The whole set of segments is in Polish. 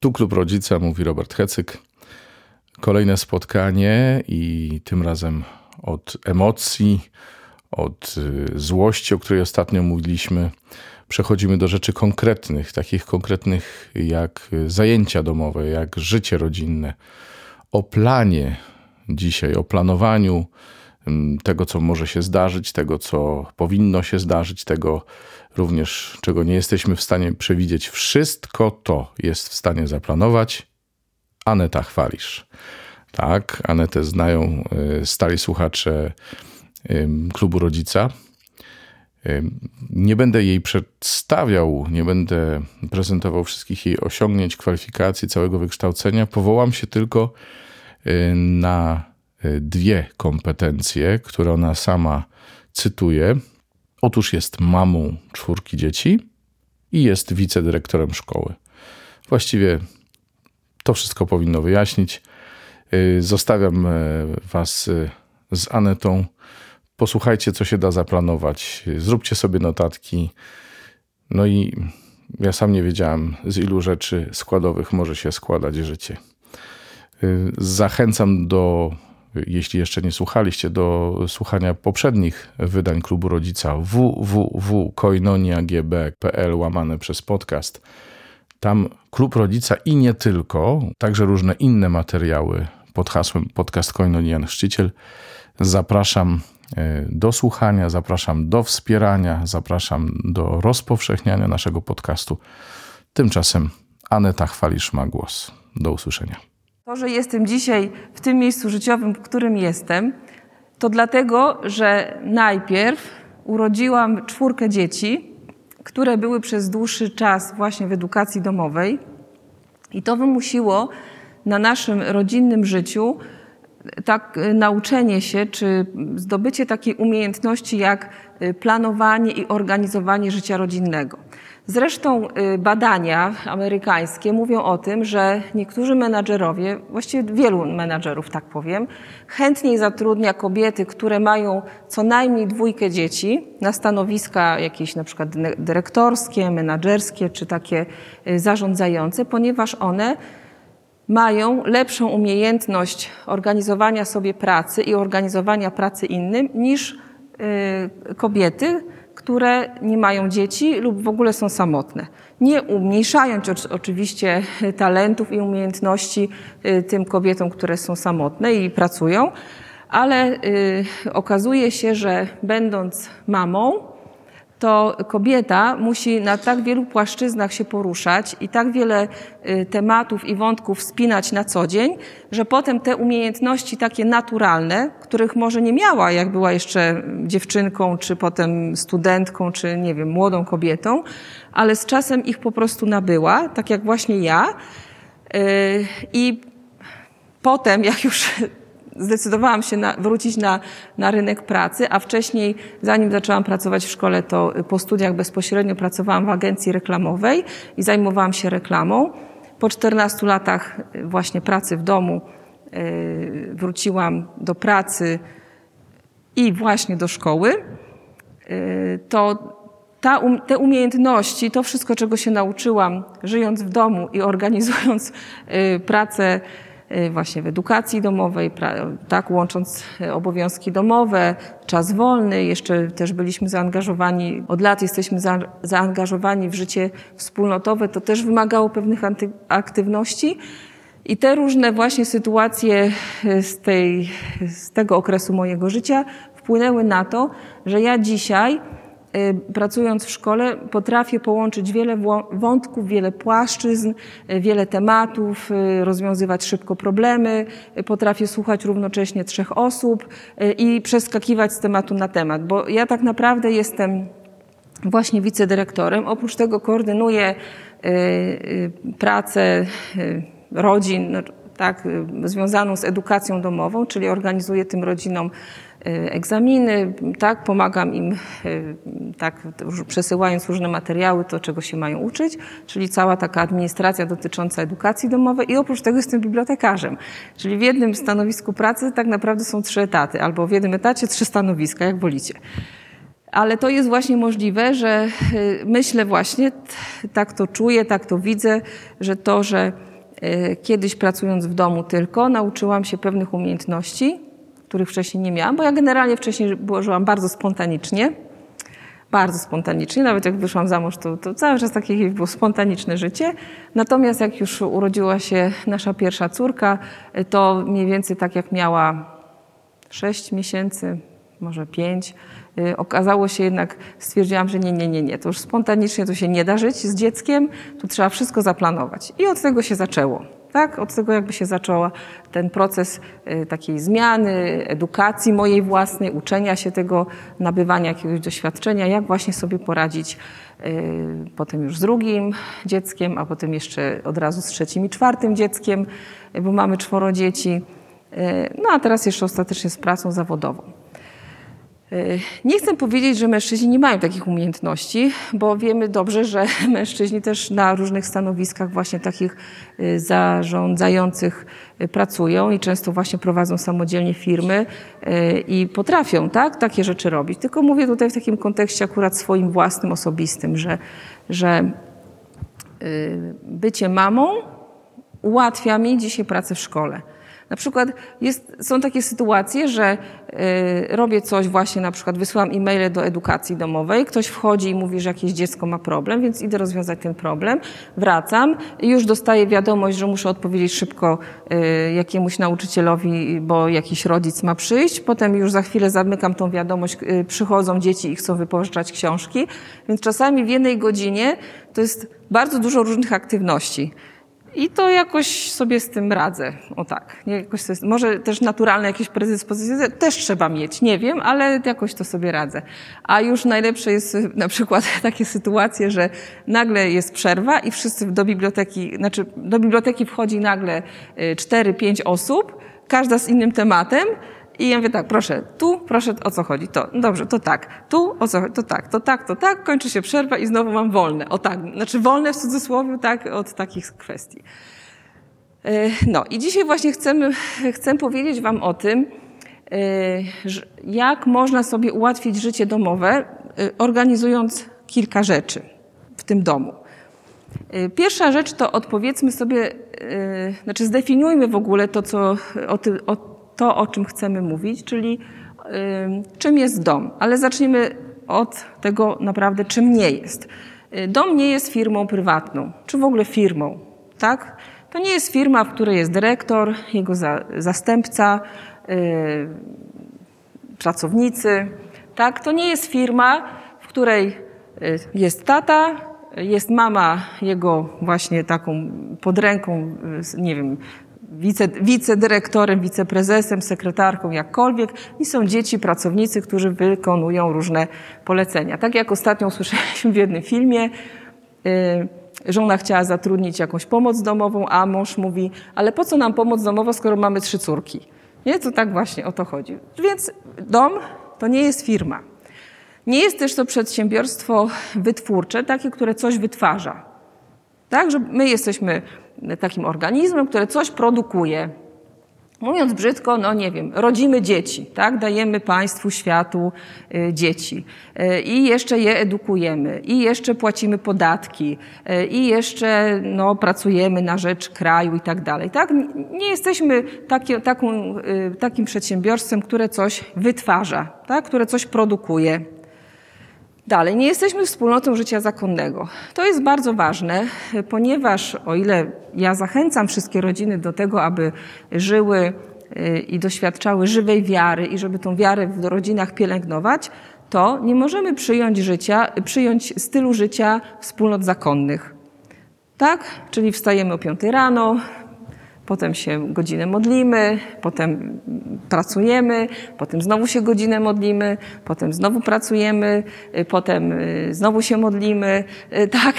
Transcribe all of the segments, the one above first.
Tu Klub Rodzica, mówi Robert Hecyk. Kolejne spotkanie i tym razem od emocji, od y, złości, o której ostatnio mówiliśmy, przechodzimy do rzeczy konkretnych, takich konkretnych jak zajęcia domowe, jak życie rodzinne, o planie dzisiaj, o planowaniu mm, tego, co może się zdarzyć, tego, co powinno się zdarzyć, tego również, czego nie jesteśmy w stanie przewidzieć. Wszystko to jest w stanie zaplanować. Aneta chwalisz. Tak, Anetę znają y, stali słuchacze klubu rodzica. Nie będę jej przedstawiał, nie będę prezentował wszystkich jej osiągnięć, kwalifikacji, całego wykształcenia. Powołam się tylko y, na y, dwie kompetencje, które ona sama cytuje. Otóż jest mamą czwórki dzieci i jest wicedyrektorem szkoły. Właściwie to wszystko powinno wyjaśnić. Y, zostawiam Was z Anetą posłuchajcie, co się da zaplanować, zróbcie sobie notatki. No i ja sam nie wiedziałem, z ilu rzeczy składowych może się składać życie. Y, zachęcam do, jeśli jeszcze nie słuchaliście, do słuchania poprzednich wydań Klubu Rodzica www.koinoniagb.pl łamane przez podcast. Tam Klub Rodzica i nie tylko, także różne inne materiały pod hasłem podcast Koinonia Chrzciciel. Zapraszam E, do słuchania, zapraszam do wspierania, zapraszam do rozpowszechniania naszego podcastu. Tymczasem Aneta Chwalisz ma głos. Do usłyszenia. To, że jestem dzisiaj w tym miejscu życiowym, w którym jestem, to dlatego, że najpierw urodziłam czwórkę dzieci, które były przez dłuższy czas właśnie w edukacji domowej, i to wymusiło na naszym rodzinnym życiu tak y, nauczenie się, czy zdobycie takiej umiejętności jak y, planowanie i organizowanie życia rodzinnego. Zresztą y, badania amerykańskie mówią o tym, że niektórzy menadżerowie, właściwie wielu menadżerów, tak powiem, chętniej zatrudnia kobiety, które mają co najmniej dwójkę dzieci na stanowiska jakieś na przykład dyrektorskie, menadżerskie czy takie zarządzające, ponieważ one mają lepszą umiejętność organizowania sobie pracy i organizowania pracy innym niż y, kobiety, które nie mają dzieci lub w ogóle są samotne. Nie umniejszając oczywiście talentów i umiejętności y, tym kobietom, które są samotne i pracują, ale y, okazuje się, że będąc mamą, to kobieta musi na tak wielu płaszczyznach się poruszać i tak wiele y, tematów i wątków spinać na co dzień, że potem te umiejętności takie naturalne, których może nie miała, jak była jeszcze dziewczynką, czy potem studentką, czy nie wiem, młodą kobietą, ale z czasem ich po prostu nabyła, tak jak właśnie ja. Y, I potem, jak już zdecydowałam się na, wrócić na, na rynek pracy, a wcześniej, zanim zaczęłam pracować w szkole, to po studiach bezpośrednio pracowałam w agencji reklamowej i zajmowałam się reklamą. Po 14 latach właśnie pracy w domu yy, wróciłam do pracy i właśnie do szkoły. To ta, um, te umiejętności, to wszystko, czego się nauczyłam, żyjąc w domu i organizując pracę Y, właśnie w edukacji domowej, tak, łącząc y, obowiązki domowe, czas wolny, jeszcze też byliśmy zaangażowani, od lat jesteśmy za, zaangażowani w życie wspólnotowe, to też wymagało pewnych aktywności. I te różne właśnie sytuacje y, z, tej, z tego okresu mojego życia wpłynęły na to, że ja dzisiaj Y, pracując w szkole, potrafię połączyć wiele wątków, wiele płaszczyzn, y, wiele tematów, y, rozwiązywać szybko problemy, potrafię słuchać równocześnie trzech osób i przeskakiwać z tematu na temat, bo ja tak naprawdę jestem właśnie wicedyrektorem. Oprócz tego koordynuję pracę rodzin, no, tak, związaną z edukacją domową, czyli organizuję tym rodzinom Y, egzaminy, tak, pomagam im, y, tak, przesyłając różne materiały, to czego się mają uczyć, czyli cała taka administracja dotycząca edukacji domowej i oprócz tego jestem bibliotekarzem, czyli w jednym stanowisku pracy tak naprawdę są trzy etaty, albo w jednym etacie trzy stanowiska, jak wolicie. Ale to jest właśnie możliwe, że y, myślę właśnie, tak to czuję, tak to widzę, że to, że Kiedyś pracując w domu tylko, nauczyłam się pewnych umiejętności, których wcześniej nie miałam, bo ja generalnie wcześniej żyłam bardzo spontanicznie. Bardzo spontanicznie, nawet jak wyszłam za mąż, to, to cały czas takie było spontaniczne życie. Natomiast jak już urodziła się nasza pierwsza córka, to mniej więcej tak jak miała 6 miesięcy, może 5, okazało się jednak, stwierdziłam, że nie, nie, nie, nie, to już spontanicznie to się nie da żyć z dzieckiem, tu trzeba wszystko zaplanować. I od tego się zaczęło. Tak? Od tego jakby się zaczął ten proces y, takiej zmiany, edukacji mojej własnej, uczenia się tego, nabywania jakiegoś doświadczenia, jak właśnie sobie poradzić y, potem już z drugim dzieckiem, a potem jeszcze od razu z trzecim i czwartym dzieckiem, bo mamy czworo dzieci. Y, no a teraz jeszcze ostatecznie z pracą zawodową. Nie chcę powiedzieć, że mężczyźni nie mają takich umiejętności, bo wiemy dobrze, że mężczyźni też na różnych stanowiskach właśnie takich y, zarządzających y, pracują i często właśnie prowadzą samodzielnie firmy y, i potrafią tak, takie rzeczy robić. Tylko mówię tutaj w takim kontekście akurat swoim własnym, osobistym, że, że bycie mamą ułatwia mi dzisiaj pracę w szkole. Na przykład jest, są takie sytuacje, że y, robię coś właśnie, na przykład wysyłam e-maile do edukacji domowej, ktoś wchodzi i mówi, że jakieś dziecko ma problem, więc idę rozwiązać ten problem, wracam i już dostaję wiadomość, że muszę odpowiedzieć szybko y, jakiemuś nauczycielowi, bo jakiś rodzic ma przyjść, potem już za chwilę zamykam tą wiadomość, y, przychodzą dzieci i chcą wypożyczać książki, więc czasami w jednej godzinie to jest bardzo dużo różnych aktywności. I to jakoś sobie z tym radzę. O tak. Jakoś jest, może też naturalne jakieś predyspozycje też trzeba mieć. Nie wiem, ale jakoś to sobie radzę. A już najlepsze jest na przykład takie sytuacje, że nagle jest przerwa i wszyscy do biblioteki, znaczy do biblioteki wchodzi nagle 4-5 y, osób, każda z innym tematem i ja mówię tak, proszę, tu, proszę, o co chodzi? To, dobrze, to tak. Tu, o co chodzi? To tak, to tak, to tak. Kończy się przerwa i znowu mam wolne. O tak, znaczy wolne w cudzysłowie, tak, od takich kwestii. E, no i dzisiaj właśnie chcemy, chcę powiedzieć Wam o tym, e, jak można sobie ułatwić życie domowe, e, organizując kilka rzeczy w tym domu. Pierwsza rzecz to odpowiedzmy sobie, znaczy zdefiniujmy w ogóle to, co o, ty, o to, o czym chcemy mówić, czyli czym jest dom. Ale zacznijmy od tego naprawdę, czym nie jest. Y, dom nie jest firmą prywatną, czy w ogóle firmą, tak? To nie jest firma, w której jest dyrektor, jego za, zastępca, yy, pracownicy, tak? To nie jest firma, w której y, jest tata, jest mama jego właśnie taką pod ręką, y, nie wiem, wice, wicedyrektorem, wiceprezesem, sekretarką, jakkolwiek i są dzieci, pracownicy, którzy wykonują różne polecenia. Tak jak ostatnio usłyszeliśmy w jednym filmie, yy, żona chciała zatrudnić jakąś pomoc domową, a mąż mówi, ale po co nam pomoc domowa, skoro mamy trzy córki? Nie, to tak właśnie o to chodzi. Więc dom to nie jest firma. Nie jest też to przedsiębiorstwo wytwórcze, takie, które coś wytwarza. Tak, że my jesteśmy takim organizmem, które coś produkuje. Mówiąc brzydko, no nie wiem, rodzimy dzieci, tak? Dajemy państwu, światu y, dzieci. Y, I jeszcze je edukujemy, i jeszcze płacimy podatki, y, i jeszcze no, pracujemy na rzecz kraju i tak dalej, tak? Nie jesteśmy taki, taką, takim przedsiębiorstwem, które coś wytwarza, tak? Które coś produkuje. Dalej, nie jesteśmy wspólnotą życia zakonnego. To jest bardzo ważne, ponieważ o ile ja zachęcam wszystkie rodziny do tego, aby żyły y, i doświadczały żywej wiary i żeby tą wiarę w rodzinach pielęgnować, to nie możemy przyjąć życia, przyjąć stylu życia wspólnot zakonnych. Tak? Czyli wstajemy o 5 rano, potem się godzinę modlimy, potem pracujemy, potem znowu się godzinę modlimy, potem znowu pracujemy, y, potem y, znowu się modlimy, y, tak,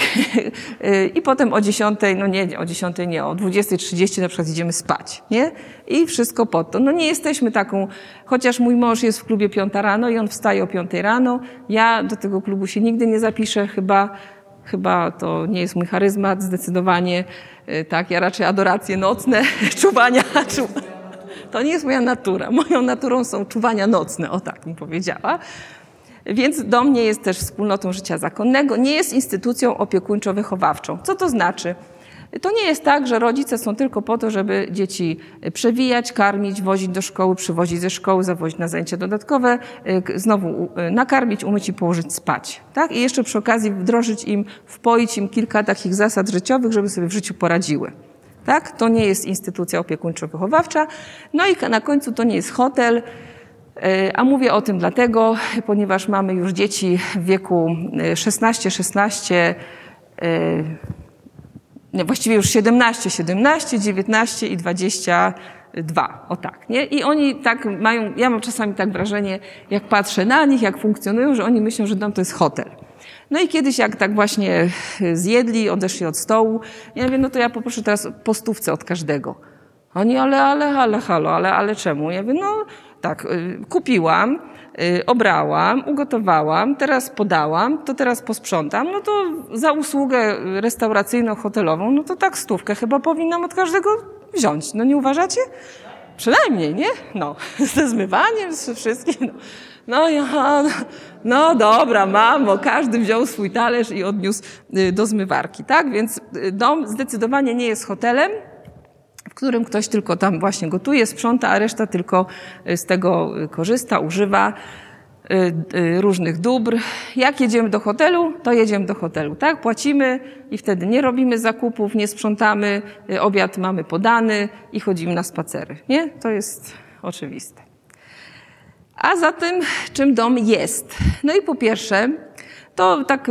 i potem o 10, no nie, o 10 nie, o 20.30 na przykład idziemy spać, nie? I wszystko po to. No nie jesteśmy taką, chociaż mój mąż jest w klubie 5 rano i on wstaje o 5 rano, ja do tego klubu się nigdy nie zapiszę, chyba Chyba to nie jest mój charyzmat, zdecydowanie. Y, tak, ja raczej adoracje nocne, czuwania. Czu... To nie jest moja natura. Moją naturą są czuwania nocne, o tak mi powiedziała. Więc dom nie jest też wspólnotą życia zakonnego, nie jest instytucją opiekuńczo-wychowawczą. Co to znaczy? To nie jest tak, że rodzice są tylko po to, żeby dzieci przewijać, karmić, wozić do szkoły, przywozić ze szkoły, zawozić na zajęcia dodatkowe, znowu nakarmić, umyć i położyć spać. Tak? I jeszcze przy okazji wdrożyć im, wpoić im kilka takich zasad życiowych, żeby sobie w życiu poradziły. Tak? To nie jest instytucja opiekuńczo-wychowawcza. No i na końcu to nie jest hotel, e, a mówię o tym dlatego, ponieważ mamy już dzieci w wieku 16, 16, nie, właściwie już 17, 17, 19 i 22. O tak, nie? I oni tak mają, ja mam czasami tak wrażenie, jak patrzę na nich, jak funkcjonują, że oni myślą, że dom to jest hotel. No i kiedyś jak tak właśnie zjedli, odeszli od stołu, ja mówię, no to ja poproszę teraz po stówce od każdego. Oni, ale, ale, ale, halo, ale, ale czemu? Ja mówię, no tak, y, kupiłam, obrałam, ugotowałam, teraz podałam, to teraz posprzątam, no to za usługę restauracyjną, hotelową, no to tak stówkę chyba powinnam od każdego wziąć. No nie uważacie? Przynajmniej, nie? No, ze zmywaniem, ze wszystkim. No. No no dobra, mamo, każdy wziął swój talerz i odniósł y, do zmywarki, tak? Więc y, dom zdecydowanie nie jest hotelem, w którym ktoś tylko tam właśnie gotuje, sprząta, a reszta tylko y, z tego korzysta, używa różnych dóbr. Jak jedziemy do hotelu, to jedziemy do hotelu, tak? Płacimy i wtedy nie robimy zakupów, nie sprzątamy, obiad mamy podany i chodzimy na spacery, nie? To jest oczywiste. A zatem, czym dom jest? No i po pierwsze, to tak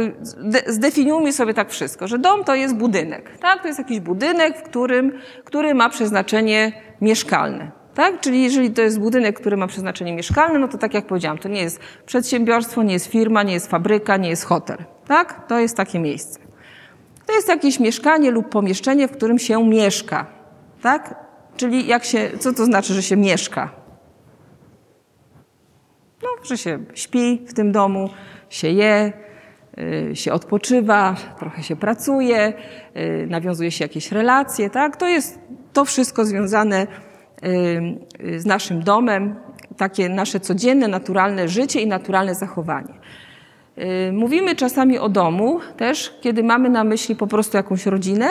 zdefiniujmy sobie tak wszystko, że dom to jest budynek, tak? To jest jakiś budynek, w którym, który ma przeznaczenie mieszkalne. Tak? Czyli jeżeli to jest budynek, który ma przeznaczenie mieszkalne, no to tak jak powiedziałam, to nie jest przedsiębiorstwo, nie jest firma, nie jest fabryka, nie jest hotel. Tak? To jest takie miejsce. To jest jakieś mieszkanie lub pomieszczenie, w którym się mieszka. Tak? Czyli jak się, co to znaczy, że się mieszka? No, że się śpi w tym domu, się je, się odpoczywa, trochę się pracuje, y, nawiązuje się jakieś relacje, tak? To jest to wszystko związane y, z naszym domem, takie nasze codzienne, naturalne życie i naturalne zachowanie. Mówimy czasami o domu też, kiedy mamy na myśli po prostu jakąś rodzinę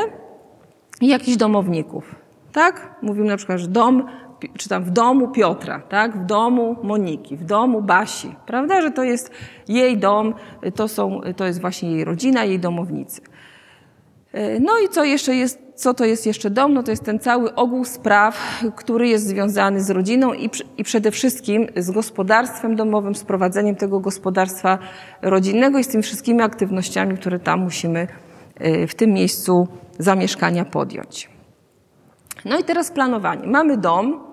i jakichś domowników. Tak? Mówimy na przykład, że dom czy tam w domu Piotra, tak? w domu Moniki, w domu Basi, prawda, że to jest jej dom, to, są, to jest właśnie jej rodzina, jej domownicy. E, no i co jeszcze jest, co to jest jeszcze dom? No to jest ten cały ogół spraw, który jest związany z rodziną i, i przede wszystkim z gospodarstwem domowym, z prowadzeniem tego gospodarstwa rodzinnego i z tymi wszystkimi aktywnościami, które tam musimy e, w tym miejscu zamieszkania podjąć. No i teraz planowanie. Mamy dom,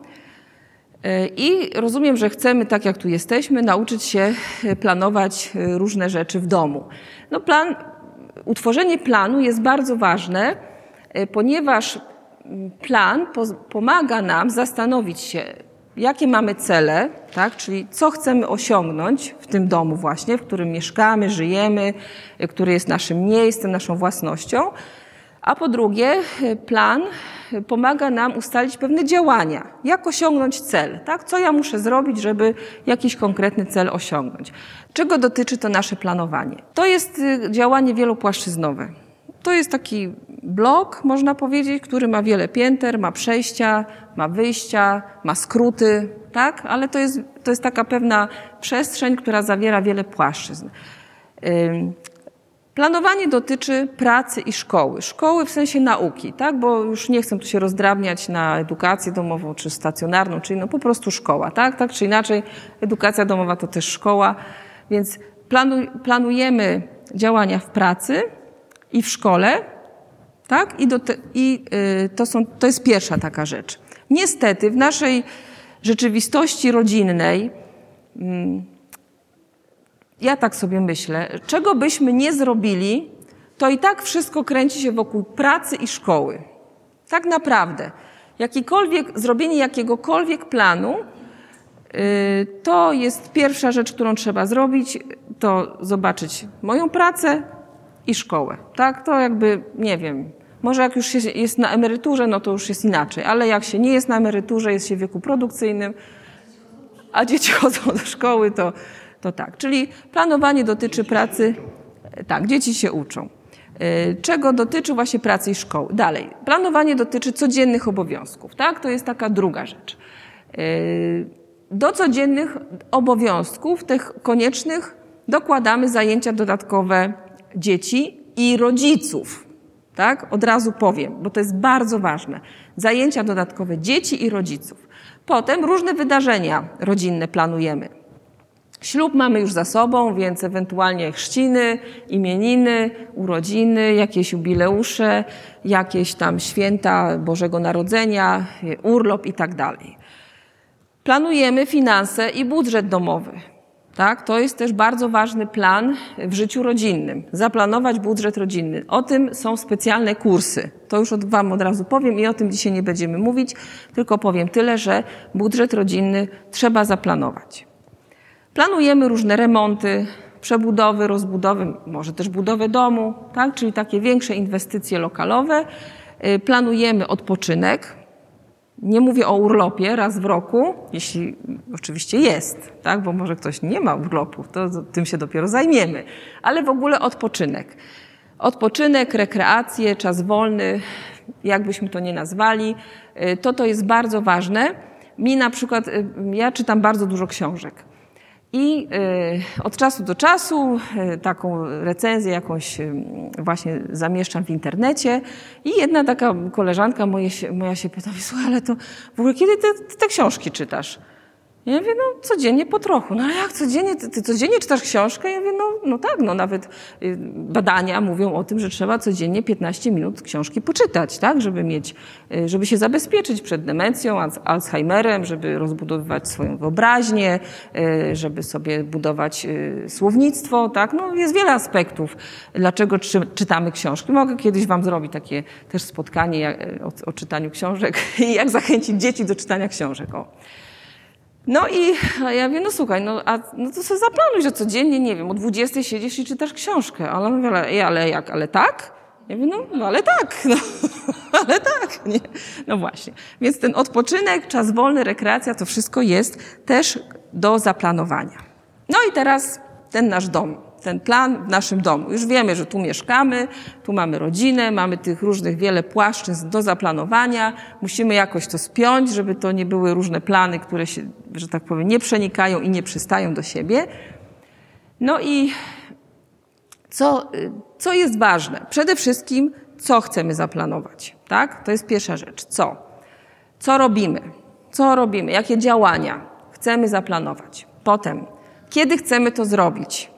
I rozumiem, że chcemy, tak jak tu jesteśmy, nauczyć się e, planować e, różne rzeczy w domu. No plan, utworzenie planu jest bardzo ważne, ponieważ plan pomaga nam zastanowić się, jakie mamy cele, tak? czyli co chcemy osiągnąć w tym domu właśnie, w którym mieszkamy, żyjemy, który jest naszym miejscem, naszą własnością. A po drugie, plan pomaga nam ustalić pewne działania, jak osiągnąć cel, tak? co ja muszę zrobić, żeby jakiś konkretny cel osiągnąć. Czego dotyczy to nasze planowanie? To jest y, działanie wielopłaszczyznowe. To jest taki blok, można powiedzieć, który ma wiele pięter, ma przejścia, ma wyjścia, ma skróty, tak? ale to jest, to jest taka pewna przestrzeń, która zawiera wiele płaszczyzn. Planowanie dotyczy pracy i szkoły. Szkoły w sensie nauki, tak? bo już nie chcę tu się rozdrabniać na edukację domową, czy stacjonarną, czyli no po prostu szkoła. Tak, tak czy inaczej, edukacja domowa to też szkoła, więc planujemy działania w pracy i w szkole, tak? I, i y, to, są, to jest pierwsza taka rzecz. Niestety w naszej rzeczywistości rodzinnej, mm, ja tak sobie myślę, czego byśmy nie zrobili, to i tak wszystko kręci się wokół pracy i szkoły. Tak naprawdę. Jakikolwiek, zrobienie jakiegokolwiek planu, y, to jest pierwsza rzecz, którą trzeba zrobić, to zobaczyć moją pracę i szkołę. Tak? To jakby, nie wiem, może jak już jest na emeryturze, no to już jest inaczej, ale jak się nie jest na emeryturze, jest się w wieku produkcyjnym, a dzieci chodzą do szkoły, to to tak. Czyli planowanie dotyczy pracy, tak, dzieci się uczą. czego dotyczy właśnie pracy i szkoły. Dalej, planowanie dotyczy codziennych obowiązków, tak? To jest taka druga rzecz. Do codziennych obowiązków, tych koniecznych, dokładamy zajęcia dodatkowe dzieci i rodziców. Tak? Od razu powiem, bo to jest bardzo ważne. Zajęcia dodatkowe dzieci i rodziców. Potem różne wydarzenia rodzinne planujemy. Ślub mamy już za sobą, więc ewentualnie chrzciny, imieniny, urodziny, jakieś jubileusze, jakieś tam święta Bożego Narodzenia, urlop i tak dalej. Planujemy finanse i budżet domowy. Tak? To jest też bardzo ważny plan w życiu rodzinnym. Zaplanować budżet rodzinny. O tym są specjalne kursy. To już Wam od razu powiem i o tym dzisiaj nie będziemy mówić, tylko powiem tyle, że budżet rodzinny trzeba zaplanować. Planujemy różne remonty, przebudowy, rozbudowy, może też budowę domu, tak? czyli takie większe inwestycje lokalowe. Y, planujemy odpoczynek, nie mówię o urlopie raz w roku, jeśli oczywiście jest, tak? bo może ktoś nie ma urlopu, to, to tym się dopiero zajmiemy, ale w ogóle odpoczynek. Odpoczynek, rekreacje, czas wolny, jakbyśmy to nie nazwali, y, to to jest bardzo ważne. Mi na przykład, y, ja czytam bardzo dużo książek. I y, od czasu do czasu y, taką recenzję jakąś y, właśnie zamieszczam w internecie i jedna taka koleżanka moja się, pyta, słuchaj, ale to w ogóle kiedy ty, ty te książki czytasz? Ja mówię, no codziennie po trochu. No ale jak codziennie? Ty, codziennie czytasz książkę? Ja mówię, no, no tak, no nawet y, badania mówią o tym, że trzeba codziennie 15 minut książki poczytać, tak? Żeby mieć, y, żeby się zabezpieczyć przed demencją, Alzheimerem, żeby rozbudowywać swoją wyobraźnię, y, żeby sobie budować słownictwo, tak? No jest wiele aspektów, dlaczego czytamy książki. Mogę kiedyś wam zrobić takie też spotkanie o, o czytaniu książek i jak zachęcić dzieci do czytania książek. O. No i ja mówię, no słuchaj, no, a, no to sobie zaplanuj, że codziennie, nie wiem, o 20 siedzisz i czytasz książkę. Ale on mówi, ale, ale jak, ale tak? Ja mówię, no, no ale tak, no, ale tak. Nie? No właśnie. Więc ten odpoczynek, czas wolny, rekreacja, to wszystko jest też do zaplanowania. No i teraz ten nasz dom ten plan w naszym domu. Już wiemy, że tu mieszkamy, tu mamy rodzinę, mamy tych różnych wiele płaszczyzn do zaplanowania. Musimy jakoś to spiąć, żeby to nie były różne plany, które się, że tak powiem, nie przenikają i nie przystają do siebie. No i co, co jest ważne? Przede wszystkim, co chcemy zaplanować, tak? To jest pierwsza rzecz. Co? Co robimy? Co robimy? Jakie działania chcemy zaplanować? Potem, kiedy chcemy to zrobić?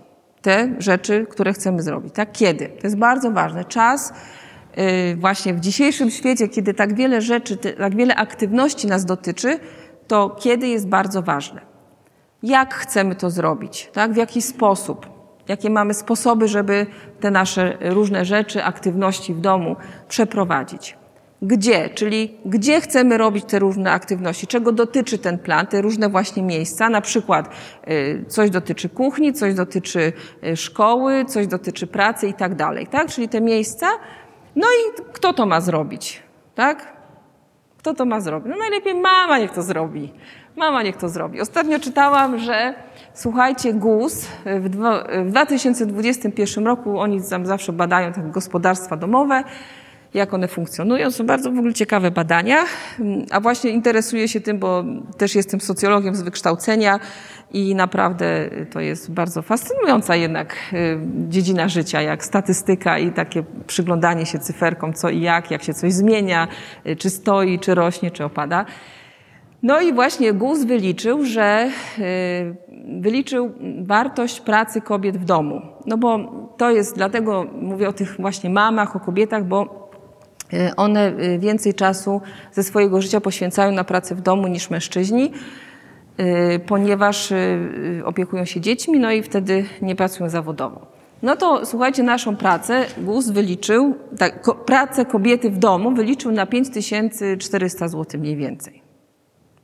Te rzeczy, które chcemy zrobić. Tak? Kiedy? To jest bardzo ważne. Czas y, właśnie w dzisiejszym świecie, kiedy tak wiele rzeczy, tak wiele aktywności nas dotyczy, to kiedy jest bardzo ważne. Jak chcemy to zrobić? Tak? W jaki sposób? Jakie mamy sposoby, żeby te nasze różne rzeczy, aktywności w domu przeprowadzić? Gdzie, czyli gdzie chcemy robić te różne aktywności, czego dotyczy ten plan, te różne właśnie miejsca, na przykład y, coś dotyczy kuchni, coś dotyczy y, szkoły, coś dotyczy pracy i tak dalej, tak? Czyli te miejsca. No i kto to ma zrobić, tak? Kto to ma zrobić? No najlepiej mama niech to zrobi. Mama niech to zrobi. Ostatnio czytałam, że słuchajcie, GUS w, w 2021 roku, oni tam zawsze badają te gospodarstwa domowe, jak one funkcjonują. Są bardzo w ogóle ciekawe badania, a właśnie interesuję się tym, bo też jestem socjologiem z wykształcenia i naprawdę to jest bardzo fascynująca jednak y, dziedzina życia, jak statystyka i takie przyglądanie się cyferkom, co i jak, jak się coś zmienia, y, czy stoi, czy rośnie, czy opada. No i właśnie GUS wyliczył, że y, wyliczył wartość pracy kobiet w domu. No bo to jest, dlatego mówię o tych właśnie mamach, o kobietach, bo one y, więcej czasu ze swojego życia poświęcają na pracę w domu niż mężczyźni, y, ponieważ opiekują się dziećmi, no i wtedy nie pracują zawodowo. No to słuchajcie, naszą pracę GUS wyliczył, tak, ko, pracę kobiety w domu wyliczył na 5400 zł mniej więcej.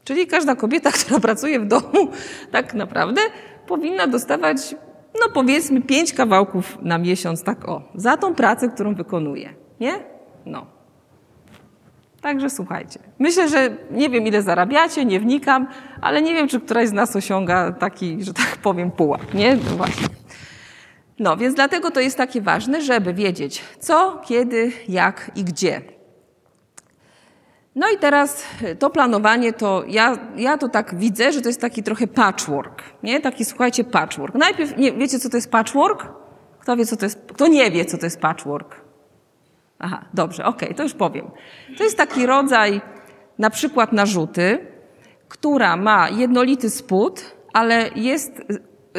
Czyli każda kobieta, która pracuje w domu, tak naprawdę powinna dostawać, no powiedzmy, pięć kawałków na miesiąc, tak o, za tą pracę, którą wykonuje. Nie? No. Także słuchajcie. Myślę, że nie wiem, ile zarabiacie, nie wnikam, ale nie wiem, czy któraś z nas osiąga taki, że tak powiem, pułap, nie? No właśnie. No, więc dlatego to jest takie ważne, żeby wiedzieć co, kiedy, jak i gdzie. No i teraz to planowanie, to ja, ja to tak widzę, że to jest taki trochę patchwork, nie? Taki, słuchajcie, patchwork. Najpierw, nie, wiecie co to jest patchwork? Kto wie, co to jest, kto nie wie, co to jest patchwork? Aha, dobrze, okej, okay, to już powiem. To jest taki rodzaj, na przykład narzuty, która ma jednolity spód, ale jest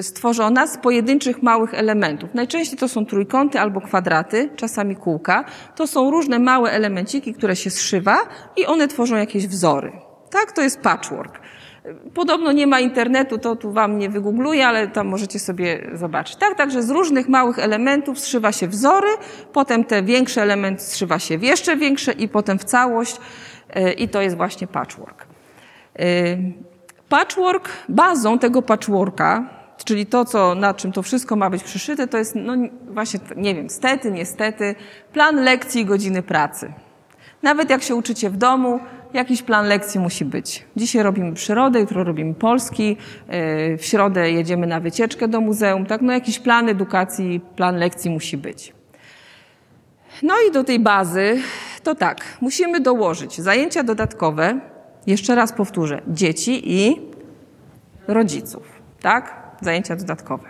stworzona z pojedynczych małych elementów. Najczęściej to są trójkąty albo kwadraty, czasami kółka. To są różne małe elemenciki, które się zszywa i one tworzą jakieś wzory. Tak, to jest patchwork. Podobno nie ma internetu, to tu wam nie wygoogluję, ale tam możecie sobie zobaczyć. Tak, także z różnych małych elementów zszywa się wzory, potem te większe elementy zszywa się w jeszcze większe i potem w całość e, i to jest właśnie patchwork. E, patchwork, bazą tego patchworka Czyli to, co, na czym to wszystko ma być przyszyte, to jest, no właśnie, nie wiem, stety, niestety, plan lekcji i godziny pracy. Nawet jak się uczycie w domu, jakiś plan lekcji musi być. Dzisiaj robimy przyrodę, jutro robimy polski, yy, w środę jedziemy na wycieczkę do muzeum, tak? No jakiś plan edukacji, plan lekcji musi być. No i do tej bazy to tak, musimy dołożyć zajęcia dodatkowe, jeszcze raz powtórzę, dzieci i rodziców, tak? zajęcia dodatkowe.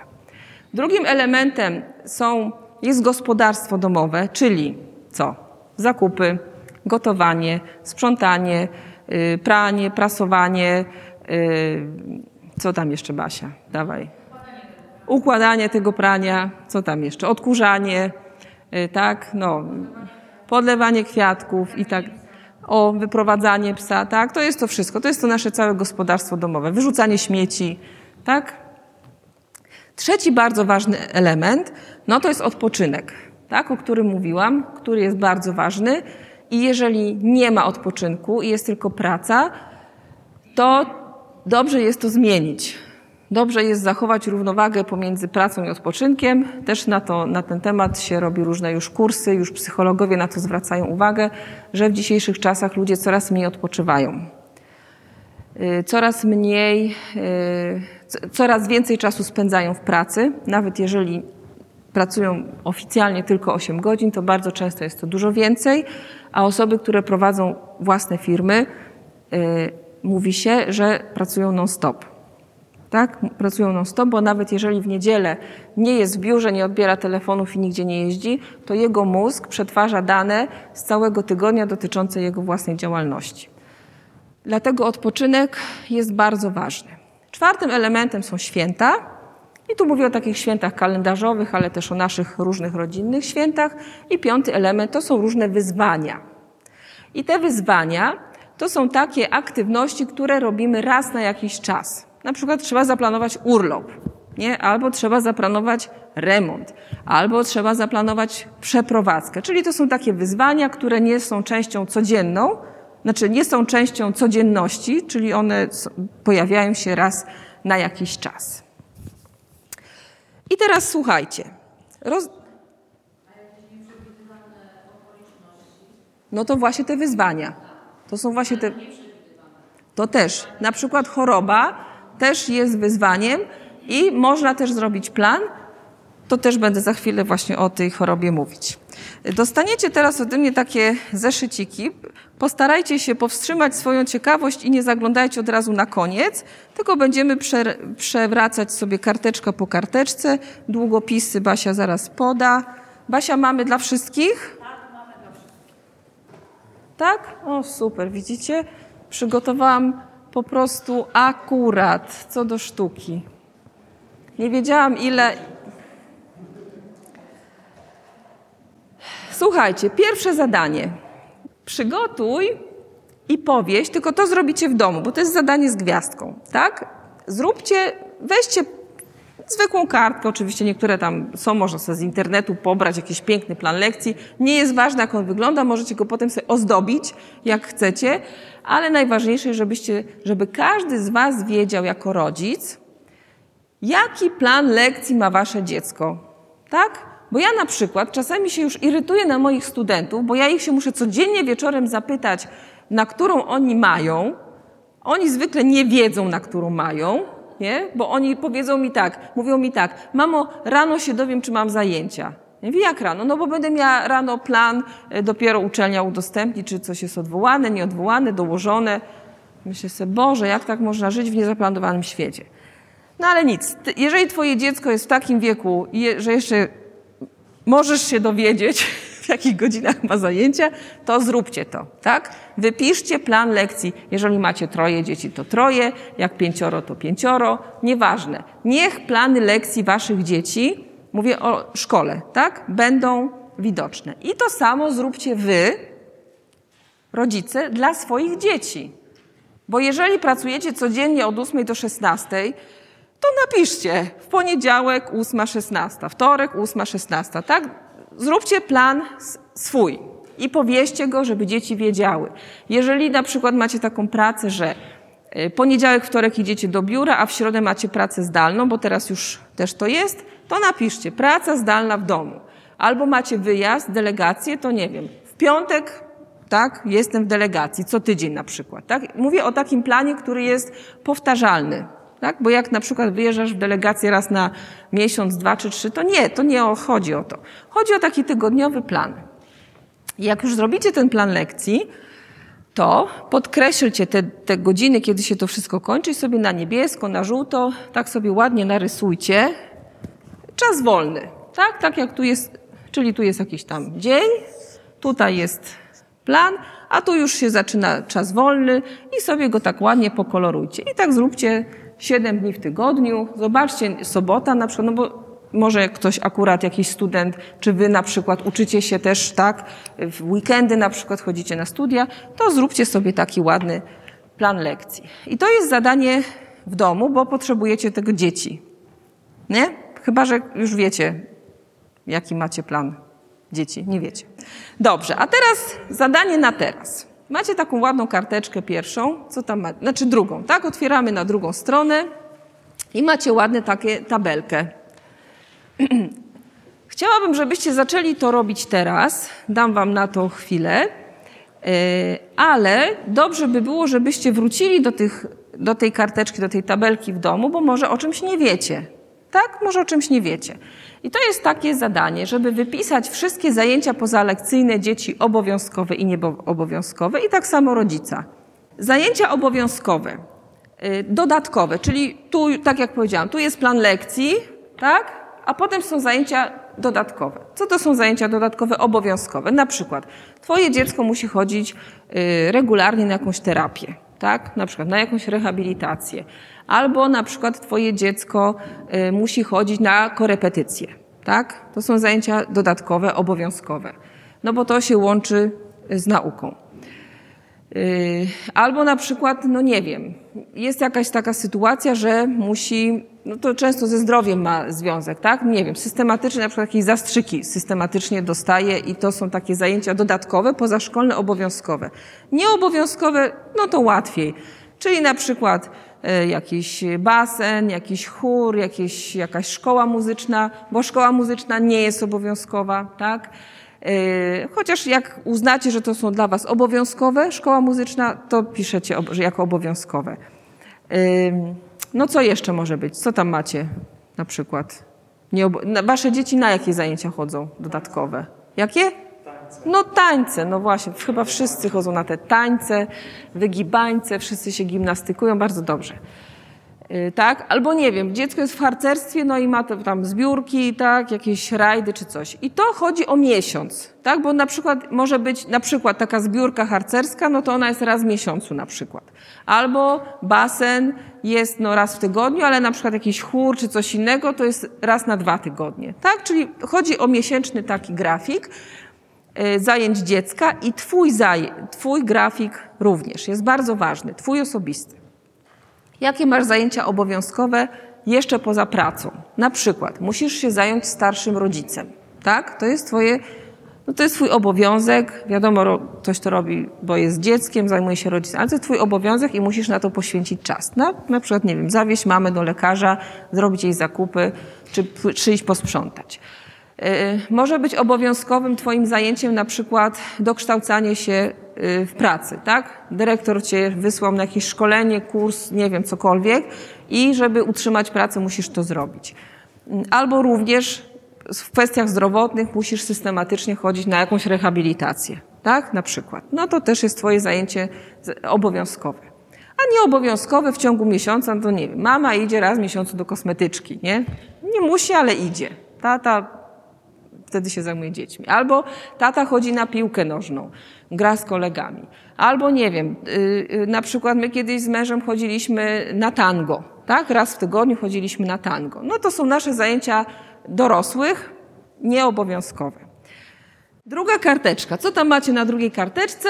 Drugim elementem są, jest gospodarstwo domowe, czyli co? Zakupy, gotowanie, sprzątanie, yy, pranie, prasowanie. Yy, co tam jeszcze, Basia? Dawaj. Układanie tego prania. Co tam jeszcze? Odkurzanie, yy, tak? No, podlewanie kwiatków i tak. O, wyprowadzanie psa, tak? To jest to wszystko. To jest to nasze całe gospodarstwo domowe. Wyrzucanie śmieci, tak? Trzeci bardzo ważny element, no to jest odpoczynek, tak, o którym mówiłam, który jest bardzo ważny. I jeżeli nie ma odpoczynku i jest tylko praca, to dobrze jest to zmienić. Dobrze jest zachować równowagę pomiędzy pracą i odpoczynkiem. Też na, to, na ten temat się robi różne już kursy, już psychologowie na to zwracają uwagę, że w dzisiejszych czasach ludzie coraz mniej odpoczywają. Y, coraz mniej, y, coraz więcej czasu spędzają w pracy, nawet jeżeli pracują oficjalnie tylko 8 godzin, to bardzo często jest to dużo więcej, a osoby, które prowadzą własne firmy, y, mówi się, że pracują non-stop. Tak? Pracują non-stop, bo nawet jeżeli w niedzielę nie jest w biurze, nie odbiera telefonów i nigdzie nie jeździ, to jego mózg przetwarza dane z całego tygodnia dotyczące jego własnej działalności. Dlatego odpoczynek jest bardzo ważny. Czwartym elementem są święta. I tu mówię o takich świętach kalendarzowych, ale też o naszych różnych rodzinnych świętach. I piąty element to są różne wyzwania. I te wyzwania to są takie aktywności, które robimy raz na jakiś czas. Na przykład trzeba zaplanować urlop, nie? albo trzeba zaplanować remont, albo trzeba zaplanować przeprowadzkę. Czyli to są takie wyzwania, które nie są częścią codzienną, znaczy nie są częścią codzienności, czyli one pojawiają się raz na jakiś czas. I teraz słuchajcie. Roz... No to właśnie te wyzwania. To są właśnie te. To też. Na przykład choroba też jest wyzwaniem i można też zrobić plan. To też będę za chwilę właśnie o tej chorobie mówić. Dostaniecie teraz ode mnie takie zeszyciki. Postarajcie się powstrzymać swoją ciekawość i nie zaglądajcie od razu na koniec, tylko będziemy prze, przewracać sobie karteczkę po karteczce. Długopisy Basia zaraz poda. Basia? Tak, mamy dla wszystkich. Tak? O, super, widzicie? Przygotowałam po prostu akurat co do sztuki. Nie wiedziałam ile, Słuchajcie, pierwsze zadanie. Przygotuj i powieść, tylko to zrobicie w domu, bo to jest zadanie z gwiazdką, tak? Zróbcie, weźcie zwykłą kartkę, oczywiście niektóre tam są, można sobie z internetu pobrać jakiś piękny plan lekcji. Nie jest ważne, jak on wygląda, możecie go potem sobie ozdobić, jak chcecie, ale najważniejsze, żebyście, żeby każdy z Was wiedział jako rodzic, jaki plan lekcji ma Wasze dziecko, tak? Bo ja na przykład czasami się już irytuję na moich studentów, bo ja ich się muszę codziennie wieczorem zapytać, na którą oni mają. Oni zwykle nie wiedzą, na którą mają, nie? Bo oni powiedzą mi tak, mówią mi tak, mamo, rano się dowiem, czy mam zajęcia. Ja mówię, jak rano? No bo będę miała rano plan, e, dopiero uczelnia udostępni, czy coś jest odwołane, nieodwołane, dołożone. Myślę sobie, Boże, jak tak można żyć w niezaplanowanym świecie? No ale nic. Jeżeli twoje dziecko jest w takim wieku, że jeszcze możesz się dowiedzieć, w jakich godzinach ma zajęcia, to zróbcie to, tak? Wypiszcie plan lekcji. Jeżeli macie troje dzieci, to troje, jak pięcioro, to pięcioro, nieważne. Niech plany lekcji waszych dzieci, mówię o szkole, tak? Będą widoczne. I to samo zróbcie wy, rodzice, dla swoich dzieci. Bo jeżeli pracujecie codziennie od 8 do 16, to napiszcie w poniedziałek 8.16, wtorek 8.16, tak? Zróbcie plan swój i powieście go, żeby dzieci wiedziały. Jeżeli na przykład macie taką pracę, że y, poniedziałek, wtorek idziecie do biura, a w środę macie pracę zdalną, bo teraz już też to jest, to napiszcie praca zdalna w domu. Albo macie wyjazd, delegację, to nie wiem, w piątek tak, jestem w delegacji, co tydzień na przykład, tak? Mówię o takim planie, który jest powtarzalny, tak? Bo jak na przykład wyjeżdżasz w delegację raz na miesiąc, dwa czy trzy, to nie, to nie chodzi o to. Chodzi o taki tygodniowy plan. Jak już zrobicie ten plan lekcji, to podkreślcie te, te godziny, kiedy się to wszystko kończy sobie na niebiesko, na żółto, tak sobie ładnie narysujcie. Czas wolny, tak? Tak jak tu jest, czyli tu jest jakiś tam dzień, tutaj jest plan, a tu już się zaczyna czas wolny i sobie go tak ładnie pokolorujcie. I tak zróbcie 7 dni w tygodniu. Zobaczcie, sobota na przykład, no bo może ktoś akurat, jakiś student, czy wy na przykład uczycie się też, tak, w weekendy na przykład chodzicie na studia, to zróbcie sobie taki ładny plan lekcji. I to jest zadanie w domu, bo potrzebujecie tego dzieci. Nie? Chyba, że już wiecie, jaki macie plan dzieci. Nie wiecie. Dobrze, a teraz zadanie na teraz. Macie taką ładną karteczkę pierwszą, co tam ma, znaczy drugą, tak? Otwieramy na drugą stronę i macie ładne takie tabelkę. Chciałabym, żebyście zaczęli to robić teraz. Dam wam na to chwilę. E, ale dobrze by było, żebyście wrócili do, tych, do tej karteczki, do tej tabelki w domu, bo może o czymś nie wiecie. Tak? Może o czymś nie wiecie. I to jest takie zadanie, żeby wypisać wszystkie zajęcia pozalekcyjne dzieci obowiązkowe i nieobowiązkowe i tak samo rodzica. Zajęcia obowiązkowe, y, dodatkowe, czyli tu, tak jak powiedziałam, tu jest plan lekcji, tak? A potem są zajęcia dodatkowe. Co to są zajęcia dodatkowe obowiązkowe? Na przykład twoje dziecko musi chodzić y, regularnie na jakąś terapię, tak? Na przykład na jakąś rehabilitację albo na przykład twoje dziecko y, musi chodzić na korepetycje, tak? To są zajęcia dodatkowe, obowiązkowe, no bo to się łączy z nauką. Y, albo na przykład, no nie wiem, jest jakaś taka sytuacja, że musi, no to często ze zdrowiem ma związek, tak? Nie wiem, systematycznie, na przykład jakieś zastrzyki systematycznie dostaje i to są takie zajęcia dodatkowe, pozaszkolne, obowiązkowe. Nieobowiązkowe, no to łatwiej. Czyli na przykład jakiś basen, jakiś chór, jakieś, jakaś szkoła muzyczna, bo szkoła muzyczna nie jest obowiązkowa, tak? E, chociaż jak uznacie, że to są dla Was obowiązkowe, szkoła muzyczna, to piszecie jako obowiązkowe. E, no co jeszcze może być? Co tam macie na przykład? Wasze dzieci na jakie zajęcia chodzą dodatkowe? Jakie? No tańce, no właśnie, chyba wszyscy chodzą na te tańce, wygibańce, wszyscy się gimnastykują, bardzo dobrze. Yy, tak? Albo nie wiem, dziecko jest w harcerstwie, no i ma tam zbiórki, tak, jakieś rajdy czy coś. I to chodzi o miesiąc, tak? Bo na przykład może być na przykład taka zbiórka harcerska, no to ona jest raz w miesiącu na przykład. Albo basen jest no raz w tygodniu, ale na przykład jakiś chór czy coś innego to jest raz na dwa tygodnie, tak? Czyli chodzi o miesięczny taki grafik, Y, zajęć dziecka i twój, zaj twój grafik również jest bardzo ważny, twój osobisty. Jakie masz zajęcia obowiązkowe jeszcze poza pracą? Na przykład musisz się zająć starszym rodzicem, tak? To jest twoje, no to jest twój obowiązek. Wiadomo, ktoś to robi, bo jest dzieckiem, zajmuje się rodzicem, ale to jest twój obowiązek i musisz na to poświęcić czas. Na, na przykład, nie wiem, zawieźć mamę do lekarza, zrobić jej zakupy, czy przyjść posprzątać. Może być obowiązkowym Twoim zajęciem na przykład dokształcanie się w pracy, tak? Dyrektor Cię wysłał na jakieś szkolenie, kurs, nie wiem, cokolwiek i żeby utrzymać pracę musisz to zrobić. Albo również w kwestiach zdrowotnych musisz systematycznie chodzić na jakąś rehabilitację, tak? Na przykład. No to też jest Twoje zajęcie obowiązkowe. A nieobowiązkowe w ciągu miesiąca, no to nie wiem, mama idzie raz w miesiącu do kosmetyczki, nie? Nie musi, ale idzie. Tata wtedy się zajmuje dziećmi. Albo tata chodzi na piłkę nożną, gra z kolegami. Albo nie wiem, yy, na przykład my kiedyś z mężem chodziliśmy na tango, tak? Raz w tygodniu chodziliśmy na tango. No to są nasze zajęcia dorosłych, nieobowiązkowe. Druga karteczka. Co tam macie na drugiej karteczce?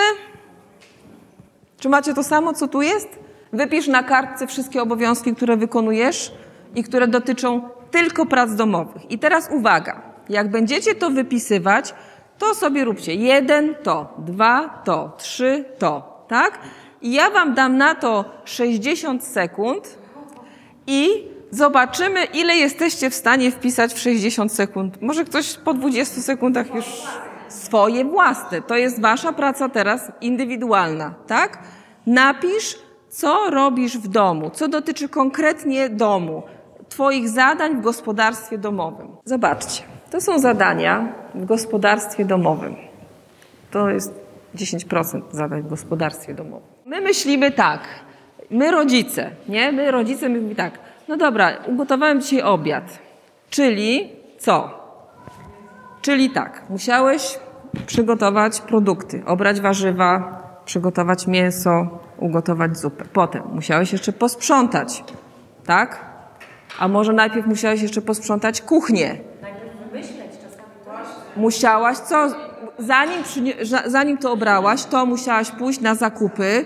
Czy macie to samo, co tu jest? Wypisz na kartce wszystkie obowiązki, które wykonujesz i które dotyczą tylko prac domowych. I teraz uwaga, jak będziecie to wypisywać, to sobie róbcie jeden to, dwa to, trzy to, tak? I ja wam dam na to 60 sekund i zobaczymy, ile jesteście w stanie wpisać w 60 sekund. Może ktoś po 20 sekundach już swoje własne. To jest wasza praca teraz indywidualna, tak? Napisz, co robisz w domu, co dotyczy konkretnie domu, twoich zadań w gospodarstwie domowym. Zobaczcie, to są zadania w gospodarstwie domowym. To jest 10% zadań w gospodarstwie domowym. My myślimy tak, my rodzice, nie? My rodzice mówimy tak, no dobra, ugotowałem dzisiaj obiad, czyli co? Czyli tak, musiałeś przygotować produkty, obrać warzywa, przygotować mięso, ugotować zupę. Potem musiałeś jeszcze posprzątać, tak? A może najpierw musiałeś jeszcze posprzątać kuchnię. Musiałaś co? Zanim, zanim to obrałaś, to musiałaś pójść na zakupy,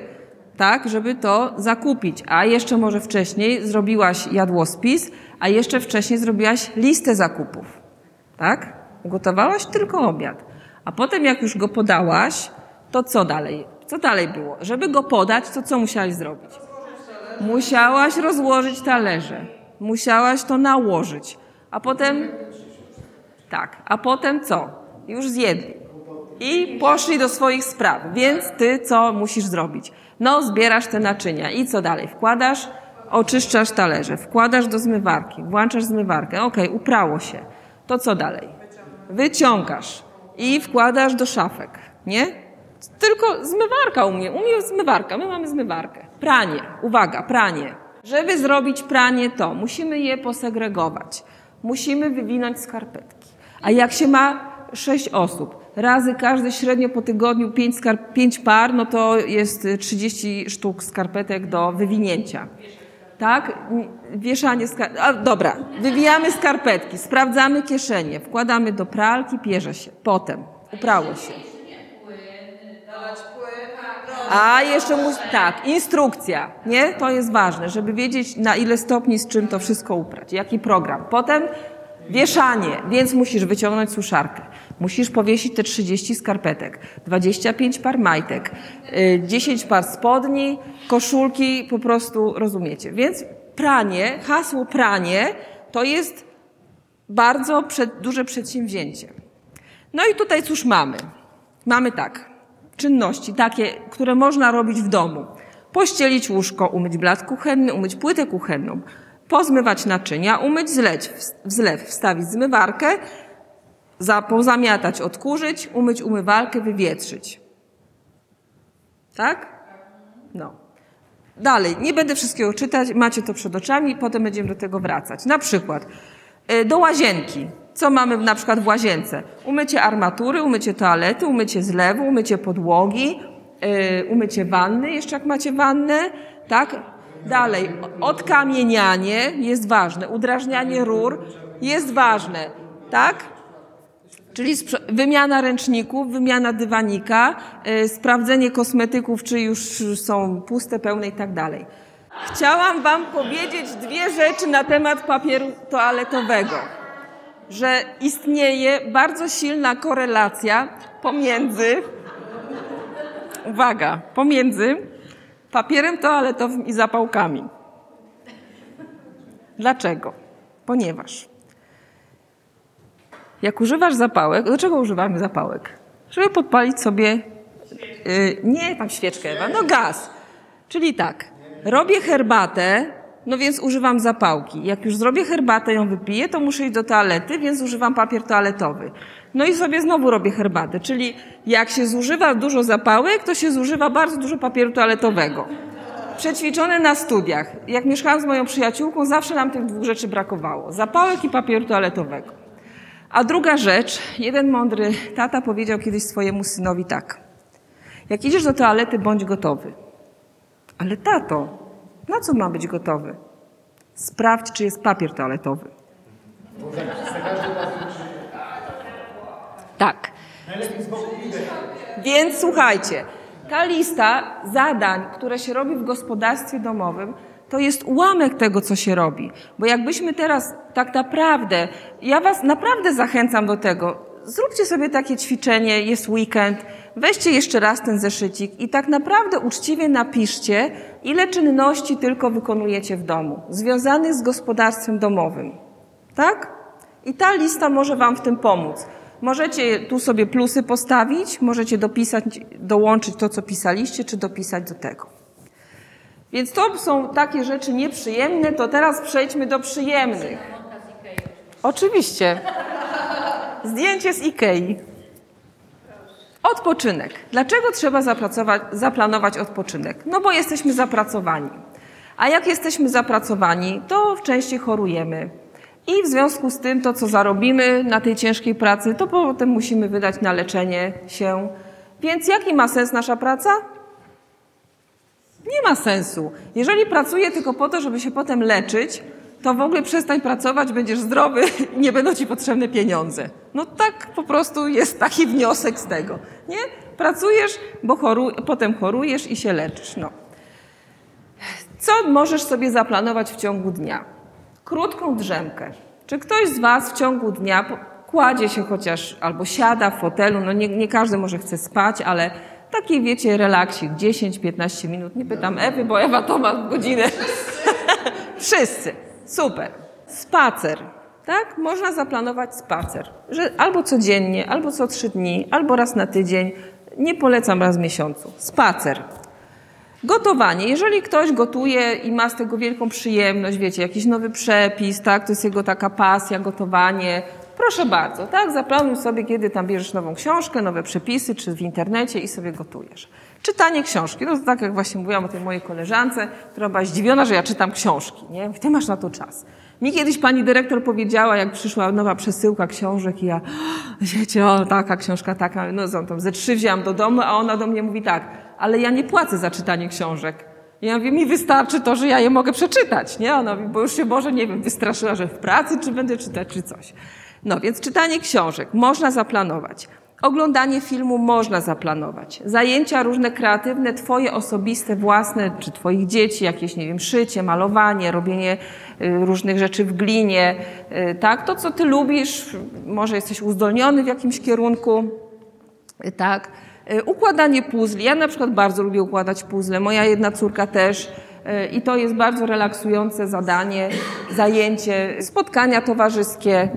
tak, żeby to zakupić. A jeszcze może wcześniej zrobiłaś jadłospis, a jeszcze wcześniej zrobiłaś listę zakupów. Tak? Ugotowałaś tylko obiad. A potem jak już go podałaś, to co dalej? Co dalej było? Żeby go podać, to co musiałaś zrobić? Musiałaś rozłożyć talerze. Musiałaś to nałożyć. A potem... Tak. A potem co? Już zjedli. I poszli do swoich spraw. Więc ty co musisz zrobić? No, zbierasz te naczynia. I co dalej? Wkładasz, oczyszczasz talerze, wkładasz do zmywarki, włączasz zmywarkę. Okej, okay, uprało się. To co dalej? Wyciągasz i wkładasz do szafek, nie? Tylko zmywarka u mnie. U mnie zmywarka. My mamy zmywarkę. Pranie. Uwaga, pranie. Żeby zrobić pranie to, musimy je posegregować. Musimy wywinąć skarpetki. A jak się ma sześć osób, razy każdy średnio po tygodniu pięć, pięć par, no to jest 30 sztuk skarpetek do wywinięcia. Tak? Wieszanie skarpetki. Dobra, wywijamy skarpetki, sprawdzamy kieszenie, wkładamy do pralki, pierze się. Potem uprało się. A jeszcze musi, tak, instrukcja, nie? To jest ważne, żeby wiedzieć na ile stopni z czym to wszystko uprać, jaki program. Potem wieszanie, więc musisz wyciągnąć suszarkę. Musisz powiesić te 30 skarpetek, 25 par majtek, 10 y, par spodni, koszulki, po prostu rozumiecie. Więc pranie, hasło pranie to jest bardzo przed, duże przedsięwzięcie. No i tutaj cóż mamy? Mamy tak, czynności takie, które można robić w domu. Pościelić łóżko, umyć blat kuchenny, umyć płytę kuchenną, pozmywać naczynia, umyć zleć, zlew, wstawić zmywarkę, za, pozamiatać, odkurzyć, umyć umywalkę, wywietrzyć. Tak? No. Dalej, nie będę wszystkiego czytać, macie to przed oczami, potem będziemy do tego wracać. Na przykład y, do łazienki. Co mamy na przykład w łazience? Umycie armatury, umycie toalety, umycie zlewu, umycie podłogi, yy, umycie wanny, jeszcze jak macie wannę, tak? Dalej, odkamienianie jest ważne, udrażnianie rur jest ważne, tak? Czyli wymiana ręczników, wymiana dywanika, yy, sprawdzenie kosmetyków, czy już są puste, pełne i tak dalej. Chciałam Wam powiedzieć dwie rzeczy na temat papieru toaletowego że istnieje bardzo silna korelacja pomiędzy, uwaga, pomiędzy papierem toaletowym i zapałkami. Dlaczego? Ponieważ jak używasz zapałek, do czego używamy zapałek? Żeby podpalić sobie, yy, nie tam świeczkę, Ewa, no gaz. Czyli tak, robię herbatę, no więc używam zapałki. Jak już zrobię herbatę, ją wypiję, to muszę iść do toalety, więc używam papier toaletowy. No i sobie znowu robię herbatę, czyli jak się zużywa dużo zapałek, to się zużywa bardzo dużo papieru toaletowego. Przećwiczone na studiach. Jak mieszkałam z moją przyjaciółką, zawsze nam tych dwóch rzeczy brakowało. Zapałek i papieru toaletowego. A druga rzecz, jeden mądry tata powiedział kiedyś swojemu synowi tak. Jak idziesz do toalety, bądź gotowy. Ale tato, na co ma być gotowy? Sprawdź, czy jest papier toaletowy. Tak. Więc słuchajcie, ta lista zadań, które się robi w gospodarstwie domowym, to jest ułamek tego, co się robi. Bo jakbyśmy teraz tak naprawdę, ja Was naprawdę zachęcam do tego, zróbcie sobie takie ćwiczenie, jest weekend, weźcie jeszcze raz ten zeszycik i tak naprawdę uczciwie napiszcie, ile czynności tylko wykonujecie w domu, związanych z gospodarstwem domowym. Tak? I ta lista może Wam w tym pomóc. Możecie tu sobie plusy postawić, możecie dopisać, dołączyć to, co pisaliście, czy dopisać do tego. Więc to są takie rzeczy nieprzyjemne, to teraz przejdźmy do przyjemnych. Oczywiście. Zdjęcie z Ikei. Odpoczynek. Dlaczego trzeba zaplanować odpoczynek? No bo jesteśmy zapracowani. A jak jesteśmy zapracowani, to częściej chorujemy. I w związku z tym to, co zarobimy na tej ciężkiej pracy, to potem musimy wydać na leczenie się. Więc jaki ma sens nasza praca? Nie ma sensu. Jeżeli pracuję tylko po to, żeby się potem leczyć, to w ogóle przestań pracować, będziesz zdrowy nie będą ci potrzebne pieniądze. No tak po prostu jest taki wniosek z tego. Nie? Pracujesz, bo choru, potem chorujesz i się leczysz. No. Co możesz sobie zaplanować w ciągu dnia? Krótką drzemkę. Czy ktoś z Was w ciągu dnia kładzie się chociaż albo siada w fotelu, no nie, nie każdy może chce spać, ale taki wiecie relaksik, 10-15 minut. Nie pytam Ewy, bo Ewa to ma godzinę. Wszyscy. Super. Spacer. Tak? Można zaplanować spacer. Że albo codziennie, albo co trzy dni, albo raz na tydzień. Nie polecam raz w miesiącu. Spacer. Gotowanie. Jeżeli ktoś gotuje i ma z tego wielką przyjemność, wiecie, jakiś nowy przepis, tak, to jest jego taka pasja, gotowanie, proszę bardzo, tak, zaplanuj sobie, kiedy tam bierzesz nową książkę, nowe przepisy, czy w internecie i sobie gotujesz. Czytanie książki. No tak jak właśnie mówiłam o tej mojej koleżance, która była zdziwiona, że ja czytam książki. Nie? Ty masz na to czas. Mi kiedyś pani dyrektor powiedziała, jak przyszła nowa przesyłka książek i ja, wiecie, o, taka książka, taka, no tam ze trzy wzięłam do domu, a ona do mnie mówi tak, ale ja nie płacę za czytanie książek. Ja mówię, mi wystarczy to, że ja je mogę przeczytać, nie? Ona mówi, bo już się może, nie wiem, wystraszyła, że w pracy, czy będę czytać, czy coś. No więc czytanie książek można zaplanować. Oglądanie filmu można zaplanować. Zajęcia różne kreatywne, twoje osobiste, własne, czy twoich dzieci, jakieś, nie wiem, szycie, malowanie, robienie y, różnych rzeczy w glinie, y, tak? To, co ty lubisz, może jesteś uzdolniony w jakimś kierunku, y, tak? Układanie puzli. Ja na przykład bardzo lubię układać puzzle. Moja jedna córka też. I to jest bardzo relaksujące zadanie, zajęcie, spotkania towarzyskie,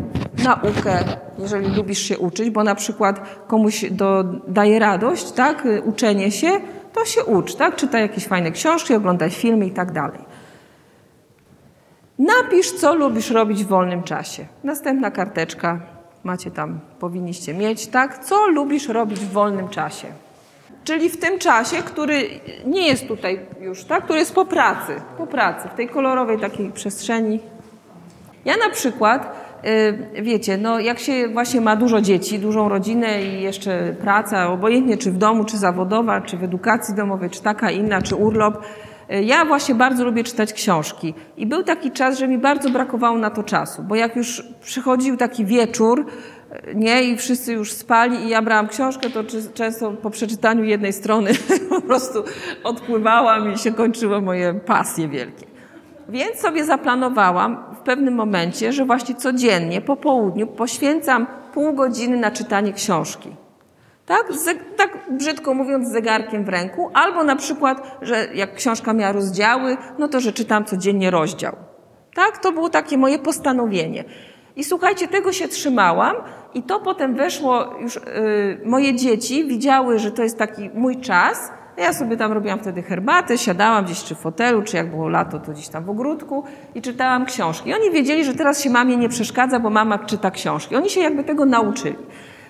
naukę, jeżeli lubisz się uczyć, bo na przykład komuś do, daje radość, tak, uczenie się, to się ucz, tak, czytaj jakieś fajne książki, oglądaj filmy i tak dalej. Napisz, co lubisz robić w wolnym czasie. Następna karteczka, macie tam, powinniście mieć, tak, co lubisz robić w wolnym czasie. Czyli w tym czasie, który nie jest tutaj już, tak, który jest po pracy, po pracy, w tej kolorowej takiej przestrzeni. Ja na przykład Y, wiecie, no jak się właśnie ma dużo dzieci, dużą rodzinę i jeszcze praca, obojętnie czy w domu, czy zawodowa, czy w edukacji domowej, czy taka inna, czy urlop, y, ja właśnie bardzo lubię czytać książki. I był taki czas, że mi bardzo brakowało na to czasu, bo jak już przychodził taki wieczór, nie, i wszyscy już spali i ja brałam książkę, to często po przeczytaniu jednej strony po prostu odpływałam i się kończyły moje pasje wielkie. Więc sobie zaplanowałam w pewnym momencie, że właśnie codziennie po południu poświęcam pół godziny na czytanie książki. Tak? tak brzydko mówiąc, z zegarkiem w ręku, albo na przykład, że jak książka miała rozdziały, no to że czytam codziennie rozdział. Tak? To było takie moje postanowienie. I słuchajcie, tego się trzymałam i to potem weszło już, yy, moje dzieci widziały, że to jest taki mój czas. Ja sobie tam robiłam wtedy herbatę, siadałam gdzieś czy w fotelu, czy jak było lato, to gdzieś tam w ogródku i czytałam książki. I oni wiedzieli, że teraz się mamie nie przeszkadza, bo mama czyta książki. Oni się jakby tego nauczyli.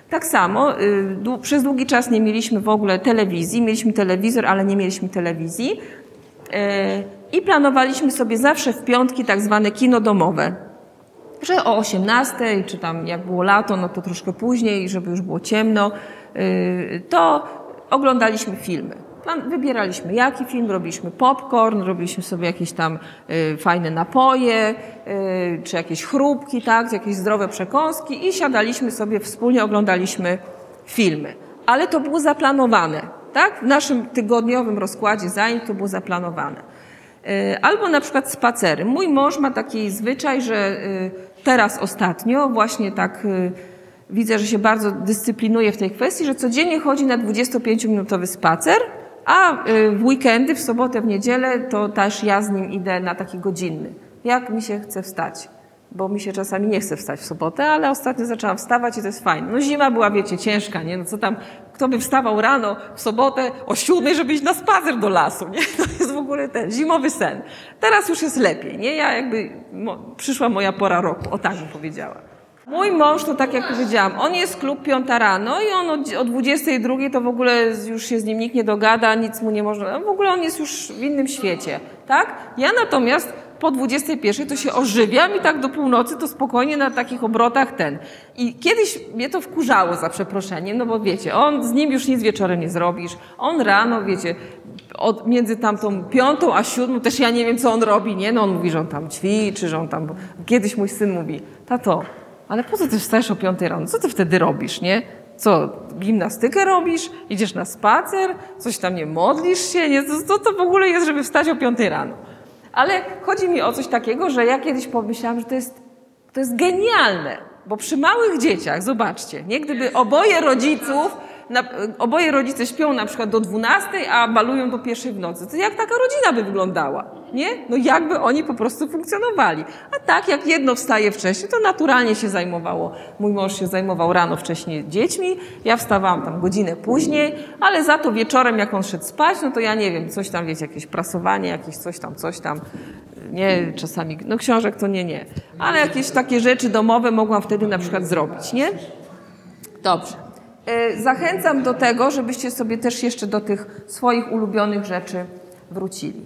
Tak samo y, przez długi czas nie mieliśmy w ogóle telewizji. Mieliśmy telewizor, ale nie mieliśmy telewizji. Y, I planowaliśmy sobie zawsze w piątki tak zwane kino domowe. Że o 18, czy tam jak było lato, no to troszkę później, żeby już było ciemno, y, to oglądaliśmy filmy. Wybieraliśmy jaki film, robiliśmy popcorn, robiliśmy sobie jakieś tam y, fajne napoje, y, czy jakieś chrupki, tak, jakieś zdrowe przekąski i siadaliśmy sobie, wspólnie oglądaliśmy filmy. Ale to było zaplanowane, tak? W naszym tygodniowym rozkładzie zajęć to było zaplanowane. Albo na przykład spacery. Mój mąż ma taki zwyczaj, że teraz ostatnio właśnie tak y, widzę, że się bardzo dyscyplinuje w tej kwestii, że codziennie chodzi na 25-minutowy spacer, a y, w weekendy, w sobotę, w niedzielę, to też ja z nim idę na taki godzinny. Jak mi się chce wstać? Bo mi się czasami nie chce wstać w sobotę, ale ostatnio zaczęłam wstawać i to jest fajne. No zima była, wiecie, ciężka, nie? No co tam, kto by wstawał rano w sobotę o siódmej, żeby iść na spacer do lasu, nie? To jest w ogóle ten zimowy sen. Teraz już jest lepiej, nie? Ja jakby, mo, przyszła moja pora roku, o tak bym powiedziała. Mój mąż, to tak jak powiedziałam, on jest klub piąta rano i on o, o 22 to w ogóle już się z nim nikt nie dogada, nic mu nie można, w ogóle on jest już w innym świecie, tak? Ja natomiast po 21 to się ożywiam i tak do północy to spokojnie na takich obrotach ten. I kiedyś mnie to wkurzało za przeproszeniem, no bo wiecie, on z nim już nic wieczorem nie zrobisz. On rano, wiecie, od, między tamtą piątą a siódmą też ja nie wiem, co on robi, nie? No on mówi, że on tam ćwiczy, że on tam... Kiedyś mój syn mówi, tato, ale po co ty wstajesz o piątej rano? Co ty wtedy robisz, nie? Co, gimnastykę robisz? Idziesz na spacer? Coś tam nie modlisz się? Nie? Co to w ogóle jest, żeby wstać o piątej rano? Ale chodzi mi o coś takiego, że ja kiedyś pomyślałam, że to jest, to jest genialne, bo przy małych dzieciach, zobaczcie, nie? Gdyby oboje rodziców na, oboje rodzice śpią na przykład do 12, a balują do pierwszej w nocy. To jak taka rodzina by wyglądała? Nie? No jakby oni po prostu funkcjonowali. A tak, jak jedno wstaje wcześniej, to naturalnie się zajmowało. Mój mąż się zajmował rano wcześniej dziećmi, ja wstawałam tam godzinę później, ale za to wieczorem, jak on szedł spać, no to ja nie wiem, coś tam, wiecie, jakieś prasowanie, jakieś coś tam, coś tam. Nie, czasami, no książek to nie, nie. Ale jakieś takie rzeczy domowe mogłam wtedy na przykład zrobić, nie? Dobrze. E, zachęcam do tego, żebyście sobie też jeszcze do tych swoich ulubionych rzeczy wrócili.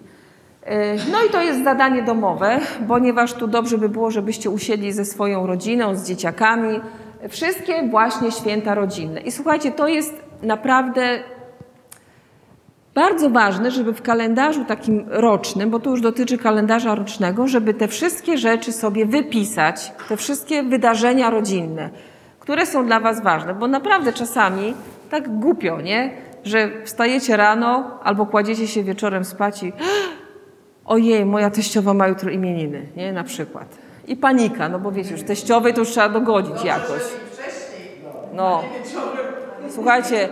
E, no i to jest zadanie domowe, ponieważ tu dobrze by było, żebyście usiedli ze swoją rodziną, z dzieciakami. Wszystkie właśnie święta rodzinne. I słuchajcie, to jest naprawdę bardzo ważne, żeby w kalendarzu takim rocznym, bo to już dotyczy kalendarza rocznego, żeby te wszystkie rzeczy sobie wypisać, te wszystkie wydarzenia rodzinne które są dla Was ważne, bo naprawdę czasami tak głupio, nie? Że wstajecie rano albo kładziecie się wieczorem spać i ojej, moja teściowa ma jutro imieniny, nie? Na przykład. I panika, no bo wiecie, już teściowej to już trzeba dogodzić jakoś. No. Słuchajcie,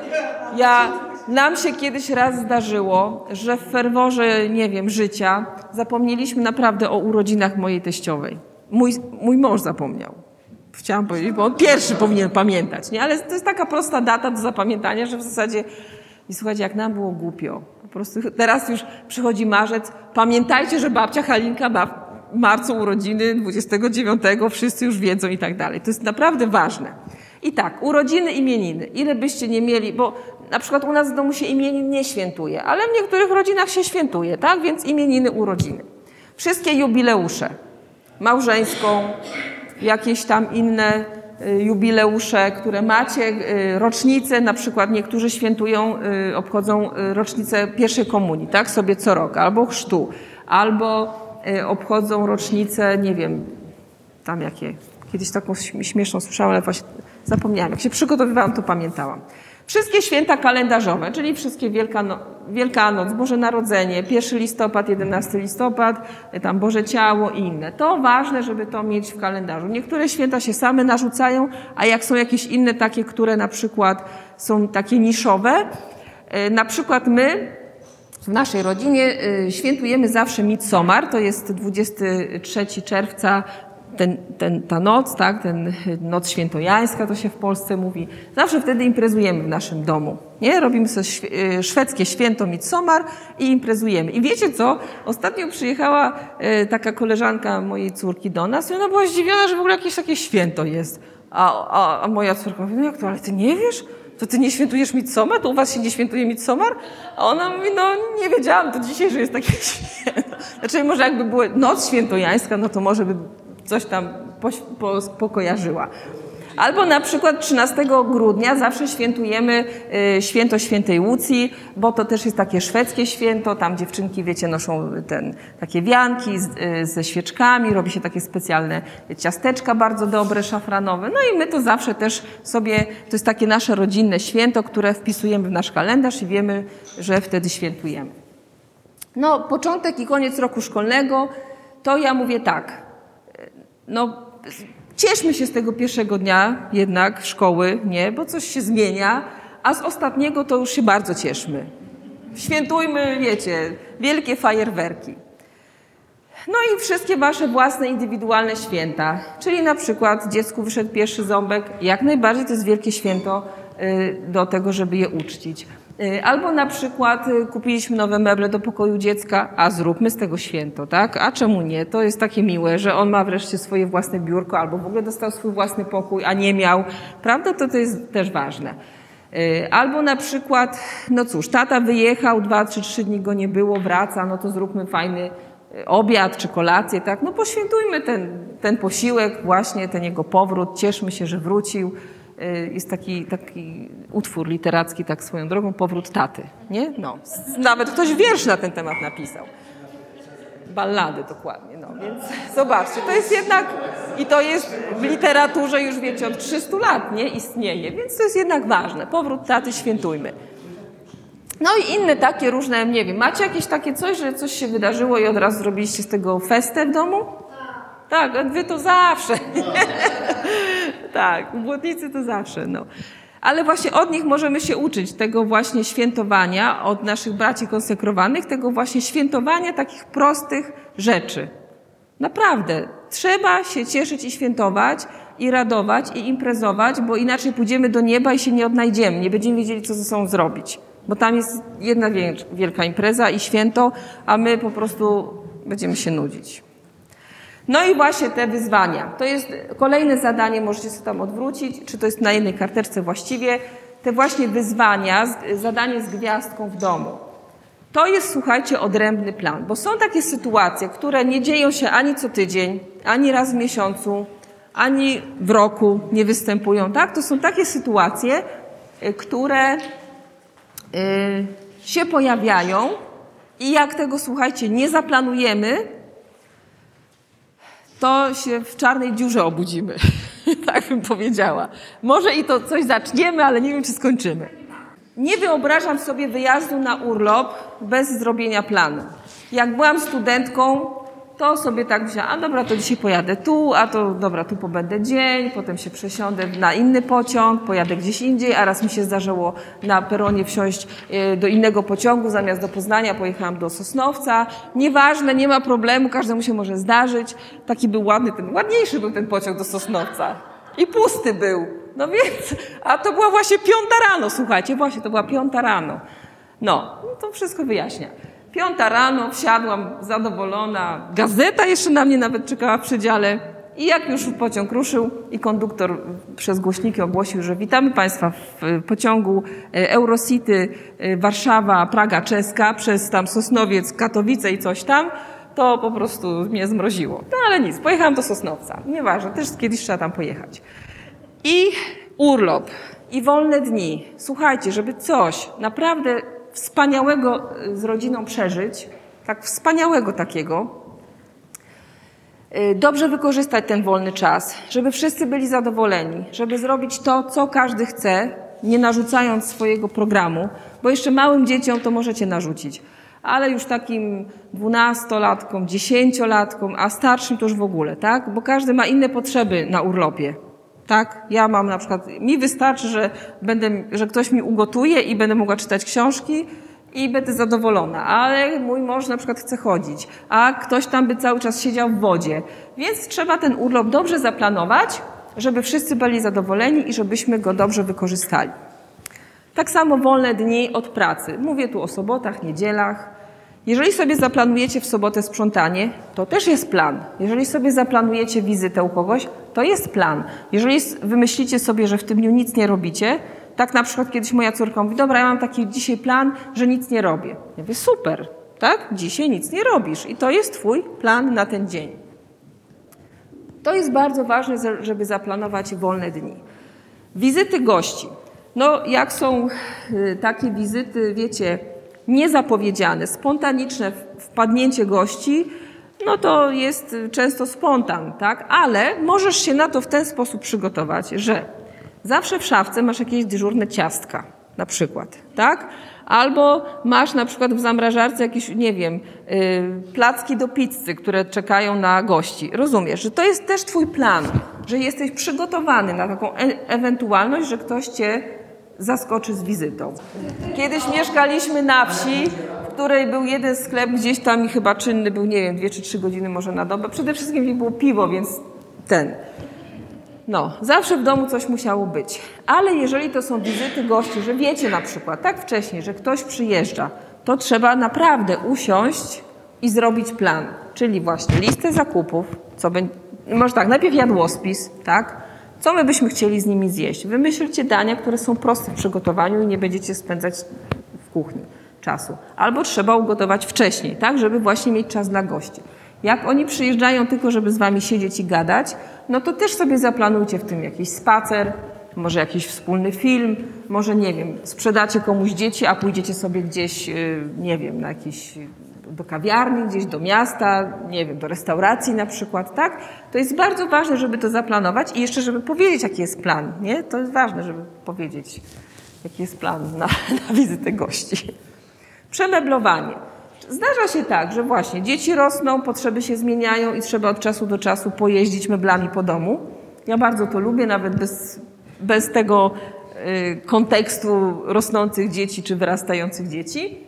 ja, nam się kiedyś raz zdarzyło, że w ferworze, nie wiem, życia zapomnieliśmy naprawdę o urodzinach mojej teściowej. Mój, mój mąż zapomniał chciałam powiedzieć, bo on pierwszy powinien pamiętać, nie? Ale to jest taka prosta data do zapamiętania, że w zasadzie i słuchajcie, jak nam było głupio. Po prostu teraz już przychodzi marzec. Pamiętajcie, że babcia Halinka ma w marcu urodziny 29, wszyscy już wiedzą i tak dalej. To jest naprawdę ważne. I tak, urodziny, imieniny. Ile byście nie mieli, bo na przykład u nas w domu się imienin nie świętuje, ale w niektórych rodzinach się świętuje, tak? Więc imieniny, urodziny. Wszystkie jubileusze. Małżeńską, jakieś tam inne y, jubileusze, które macie, y, rocznice, na przykład niektórzy świętują, y, obchodzą rocznicę pierwszej komunii, tak, sobie co rok, albo chrztu, albo obchodzą rocznicę, nie wiem, tam jakie, kiedyś taką śmieszną słyszałam, ale właśnie zapomniałam. Jak się przygotowywałam, to pamiętałam. Wszystkie święta kalendarzowe, czyli wszystkie Wielkano Wielkanoc, Boże Narodzenie, 1 listopad, 11 listopad, tam Boże Ciało i inne. To ważne, żeby to mieć w kalendarzu. Niektóre święta się same narzucają, a jak są jakieś inne takie, które na przykład są takie niszowe, e, na przykład my w naszej rodzinie e, świętujemy zawsze Midsommar, to jest 23 czerwca ten, ten, ta noc, tak, ten noc świętojańska to się w Polsce mówi, zawsze wtedy imprezujemy w naszym domu. Nie? Robimy sobie y, szwedzkie święto Midsommar i imprezujemy. I wiecie co? Ostatnio przyjechała y, taka koleżanka mojej córki do nas i ona była zdziwiona, że w ogóle jakieś takie święto jest. A, a, a moja córka mówi, no jak to, ale ty nie wiesz? To ty nie świętujesz Midsommar? To u was się nie świętuje Midsommar? A ona mówi, no nie wiedziałam to dzisiaj, że jest takie święto. Znaczy może jakby była noc świętojańska, no to może by coś tam po, po, pokojarzyła. Albo na przykład 13 grudnia zawsze świętujemy y, święto świętej Łucji, bo to też jest takie szwedzkie święto, tam dziewczynki, wiecie, noszą ten, takie wianki z, y, ze świeczkami, robi się takie specjalne ciasteczka bardzo dobre, szafranowe. No i my to zawsze też sobie, to jest takie nasze rodzinne święto, które wpisujemy w nasz kalendarz i wiemy, że wtedy świętujemy. No, początek i koniec roku szkolnego, to ja mówię tak, no cieszmy się z tego pierwszego dnia jednak szkoły, nie, bo coś się zmienia, a z ostatniego to już się bardzo cieszmy. Świętujmy, wiecie, wielkie fajerwerki. No i wszystkie wasze własne, indywidualne święta. Czyli na przykład dziecku wyszedł pierwszy ząbek. Jak najbardziej to jest wielkie święto do tego, żeby je uczcić. Y, albo na przykład y, kupiliśmy nowe meble do pokoju dziecka, a zróbmy z tego święto, tak? A czemu nie? To jest takie miłe, że on ma wreszcie swoje własne biurko, albo w ogóle dostał swój własny pokój, a nie miał. Prawda? To to jest też ważne. Y, albo na przykład, no cóż, tata wyjechał, dwa, trzy, trzy dni go nie było, wraca, no to zróbmy fajny obiad czy kolację, tak? No poświętujmy ten, ten posiłek, właśnie ten jego powrót, cieszmy się, że wrócił. Y, jest taki, taki utwór literacki, tak swoją drogą, Powrót taty, nie? No, nawet ktoś wiersz na ten temat napisał. Ballady dokładnie, no, więc zobaczcie, to jest jednak, i to jest w literaturze już wiecie, od 300 lat, nie? Istnieje, więc to jest jednak ważne. Powrót taty świętujmy. No i inne takie różne, nie wiem, macie jakieś takie coś, że coś się wydarzyło i od razu zrobiliście z tego festę w domu? Tak, wy to zawsze. tak, błotnicy to zawsze, no. Ale właśnie od nich możemy się uczyć tego właśnie świętowania, od naszych braci konsekrowanych, tego właśnie świętowania takich prostych rzeczy. Naprawdę, trzeba się cieszyć i świętować, i radować, i imprezować, bo inaczej pójdziemy do nieba i się nie odnajdziemy, nie będziemy wiedzieli, co ze sobą zrobić. Bo tam jest jedna wielka impreza i święto, a my po prostu będziemy się nudzić. No i właśnie te wyzwania. To jest kolejne zadanie, możecie sobie tam odwrócić, czy to jest na jednej karteczce właściwie. Te właśnie wyzwania, zadanie z gwiazdką w domu. To jest, słuchajcie, odrębny plan, bo są takie sytuacje, które nie dzieją się ani co tydzień, ani raz w miesiącu, ani w roku nie występują, tak? To są takie sytuacje, y, które y, się pojawiają i jak tego, słuchajcie, nie zaplanujemy, to się w czarnej dziurze obudzimy. tak bym powiedziała. Może i to coś zaczniemy, ale nie wiem, czy skończymy. Nie wyobrażam sobie wyjazdu na urlop bez zrobienia planu. Jak byłam studentką, to sobie tak myślałam, a dobra, to dzisiaj pojadę tu, a to dobra, tu pobędę dzień, potem się przesiądę na inny pociąg, pojadę gdzieś indziej, a raz mi się zdarzyło na peronie wsiąść e, do innego pociągu, zamiast do Poznania pojechałam do Sosnowca. Nieważne, nie ma problemu, każdemu się może zdarzyć. Taki był ładny, ten ładniejszy był ten pociąg do Sosnowca. I pusty był. No więc, a to była właśnie piąta rano, słuchajcie, właśnie to była piąta rano. No, no to wszystko wyjaśnia. Piąta rano wsiadłam zadowolona. Gazeta jeszcze na mnie nawet czekała w przedziale. I jak już pociąg ruszył i konduktor przez głośniki ogłosił, że witamy Państwa w pociągu e, Eurocity e, Warszawa, Praga Czeska przez tam Sosnowiec, Katowice i coś tam, to po prostu mnie zmroziło. No ale nic, pojechałam do Sosnowca. Nieważne, też kiedyś trzeba tam pojechać. I urlop, i wolne dni. Słuchajcie, żeby coś naprawdę wspaniałego y, z rodziną przeżyć, tak wspaniałego takiego, y, dobrze wykorzystać ten wolny czas, żeby wszyscy byli zadowoleni, żeby zrobić to, co każdy chce, nie narzucając swojego programu, bo jeszcze małym dzieciom to możecie narzucić, ale już takim dwunastolatkom, dziesięciolatkom, a starszym to już w ogóle, tak? Bo każdy ma inne potrzeby na urlopie. Tak? Ja mam na przykład, mi wystarczy, że, będę, że ktoś mi ugotuje i będę mogła czytać książki i będę zadowolona, ale mój mąż na przykład chce chodzić, a ktoś tam by cały czas siedział w wodzie. Więc trzeba ten urlop dobrze zaplanować, żeby wszyscy byli zadowoleni i żebyśmy go dobrze wykorzystali. Tak samo wolne dni od pracy. Mówię tu o sobotach, niedzielach. Jeżeli sobie zaplanujecie w sobotę sprzątanie, to też jest plan. Jeżeli sobie zaplanujecie wizytę u kogoś, to jest plan. Jeżeli wymyślicie sobie, że w tym dniu nic nie robicie, tak na przykład kiedyś moja córka mówi, dobra, ja mam taki dzisiaj plan, że nic nie robię. Ja mówię, super, tak? Dzisiaj nic nie robisz i to jest twój plan na ten dzień. To jest bardzo ważne, żeby zaplanować wolne dni. Wizyty gości. No, jak są y, takie wizyty, wiecie, niezapowiedziane, spontaniczne wpadnięcie gości, no to jest często spontan, tak? Ale możesz się na to w ten sposób przygotować, że zawsze w szafce masz jakieś dyżurne ciastka, na przykład, tak? Albo masz na przykład w zamrażarce jakieś, nie wiem, yy, placki do pizzy, które czekają na gości. Rozumiesz, że to jest też twój plan, że jesteś przygotowany na taką e ewentualność, że ktoś cię zaskoczy z wizytą. Kiedyś mieszkaliśmy na wsi, w której był jeden sklep gdzieś tam i chyba czynny był, nie wiem, dwie czy trzy godziny może na dobę. Przede wszystkim było piwo, więc ten. No, zawsze w domu coś musiało być. Ale jeżeli to są wizyty gości, że wiecie na przykład tak wcześniej, że ktoś przyjeżdża, to trzeba naprawdę usiąść i zrobić plan. Czyli właśnie listę zakupów, co będzie, może tak, najpierw jadłospis, tak? Co my byśmy chcieli z nimi zjeść? Wymyślcie dania, które są proste w przygotowaniu i nie będziecie spędzać w kuchni czasu. Albo trzeba ugotować wcześniej, tak, żeby właśnie mieć czas dla gości. Jak oni przyjeżdżają tylko, żeby z wami siedzieć i gadać, no to też sobie zaplanujcie w tym jakiś spacer, może jakiś wspólny film, może nie wiem, sprzedacie komuś dzieci, a pójdziecie sobie gdzieś, y, nie wiem, na jakiś do kawiarni, gdzieś do miasta, nie wiem, do restauracji na przykład, tak? To jest bardzo ważne, żeby to zaplanować i jeszcze, żeby powiedzieć, jaki jest plan, nie? To jest ważne, żeby powiedzieć, jaki jest plan na, na wizytę gości. Przemeblowanie. Zdarza się tak, że właśnie dzieci rosną, potrzeby się zmieniają i trzeba od czasu do czasu pojeździć meblami po domu. Ja bardzo to lubię, nawet bez, bez tego y, kontekstu rosnących dzieci czy wyrastających dzieci.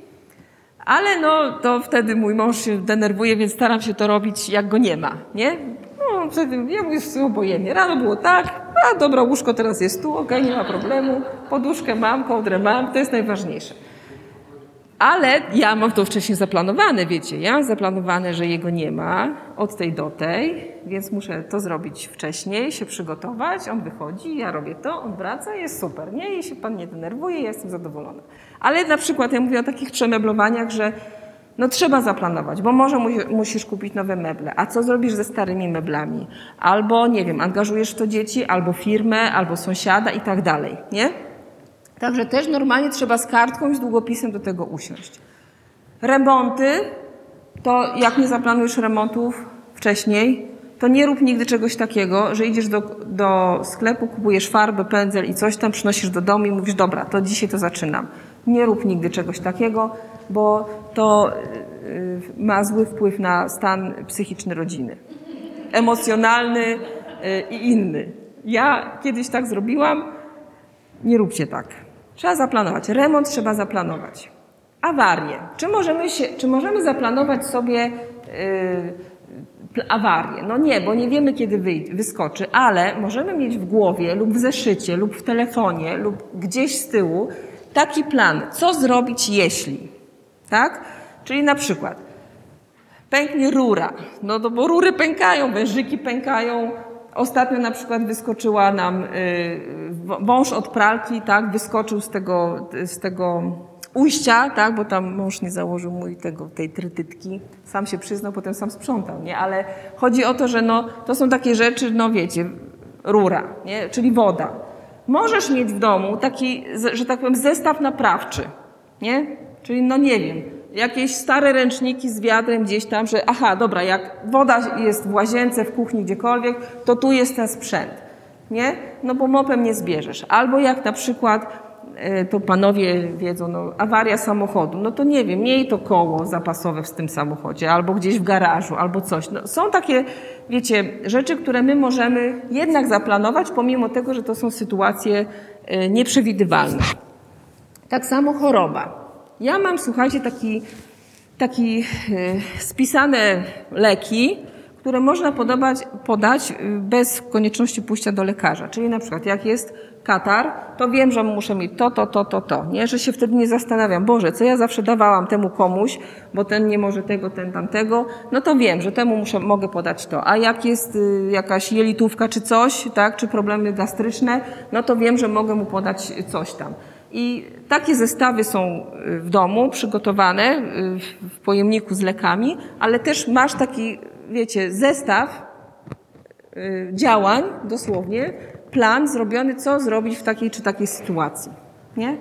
Ale no, to wtedy mój mąż się denerwuje, więc staram się to robić, jak go nie ma, nie? No, wtedy ja mówię, obojętnie. Rano było tak, a dobra, łóżko teraz jest tu, okej, okay, nie ma problemu, poduszkę mam, kołdrę mam, to jest najważniejsze. Ale ja mam to wcześniej zaplanowane, wiecie, ja mam zaplanowane, że jego nie ma od tej do tej, więc muszę to zrobić wcześniej, się przygotować, on wychodzi, ja robię to, on wraca, jest super, nie? I się pan nie denerwuje, ja jestem zadowolona. Ale na przykład ja mówię o takich przemeblowaniach, że no trzeba zaplanować, bo może musisz kupić nowe meble. A co zrobisz ze starymi meblami? Albo, nie wiem, angażujesz w to dzieci, albo firmę, albo sąsiada i tak dalej, nie? Także też normalnie trzeba z kartką i z długopisem do tego usiąść. Remonty, to jak nie zaplanujesz remontów wcześniej, to nie rób nigdy czegoś takiego, że idziesz do, do sklepu, kupujesz farbę, pędzel i coś tam, przynosisz do domu i mówisz, dobra, to dzisiaj to zaczynam. Nie rób nigdy czegoś takiego, bo to y, ma zły wpływ na stan psychiczny rodziny. Emocjonalny y, i inny. Ja kiedyś tak zrobiłam, nie róbcie tak. Trzeba zaplanować. Remont trzeba zaplanować. Awarie. Czy możemy, się, czy możemy zaplanować sobie yy, awarię? No nie, bo nie wiemy, kiedy wyskoczy, ale możemy mieć w głowie lub w zeszycie, lub w telefonie, lub gdzieś z tyłu taki plan, co zrobić jeśli. Tak? Czyli na przykład pęknie rura. No bo rury pękają, wężyki pękają, Ostatnio na przykład wyskoczyła nam y, wąż od pralki, tak, wyskoczył z tego, z tego ujścia, tak, bo tam mąż nie założył mój tego, tej trytytki. Sam się przyznał, potem sam sprzątał, nie? Ale chodzi o to, że no, to są takie rzeczy, no wiecie, rura, nie? Czyli woda. Możesz mieć w domu taki, że tak powiem, zestaw naprawczy, nie? Czyli no nie wiem, jakieś stare ręczniki z wiadrem gdzieś tam, że aha, dobra, jak woda jest w łazience, w kuchni, gdziekolwiek, to tu jest ten sprzęt. Nie? No bo mopem nie zbierzesz. Albo jak na przykład, e, to panowie wiedzą, no, awaria samochodu, no to nie wiem, miej to koło zapasowe w tym samochodzie, albo gdzieś w garażu, albo coś. No, są takie, wiecie, rzeczy, które my możemy jednak zaplanować, pomimo tego, że to są sytuacje e, nieprzewidywalne. Tak samo choroba. Ja mam, słuchajcie, taki, taki yy, spisane leki, które można podobać, podać y, bez konieczności pójścia do lekarza. Czyli na przykład jak jest katar, to wiem, że muszę mieć to, to, to, to, to. Nie? Że się wtedy nie zastanawiam, Boże, co ja zawsze dawałam temu komuś, bo ten nie może tego, ten tamtego, no to wiem, że temu muszę, mogę podać to. A jak jest y, jakaś jelitówka czy coś, tak, czy problemy gastryczne, no to wiem, że mogę mu podać coś tam. I takie zestawy są y, w domu przygotowane w pojemniku z lekami, ale też masz taki wiecie, zestaw y, działań, dosłownie, plan zrobiony, co zrobić w takiej czy takiej sytuacji. Nie?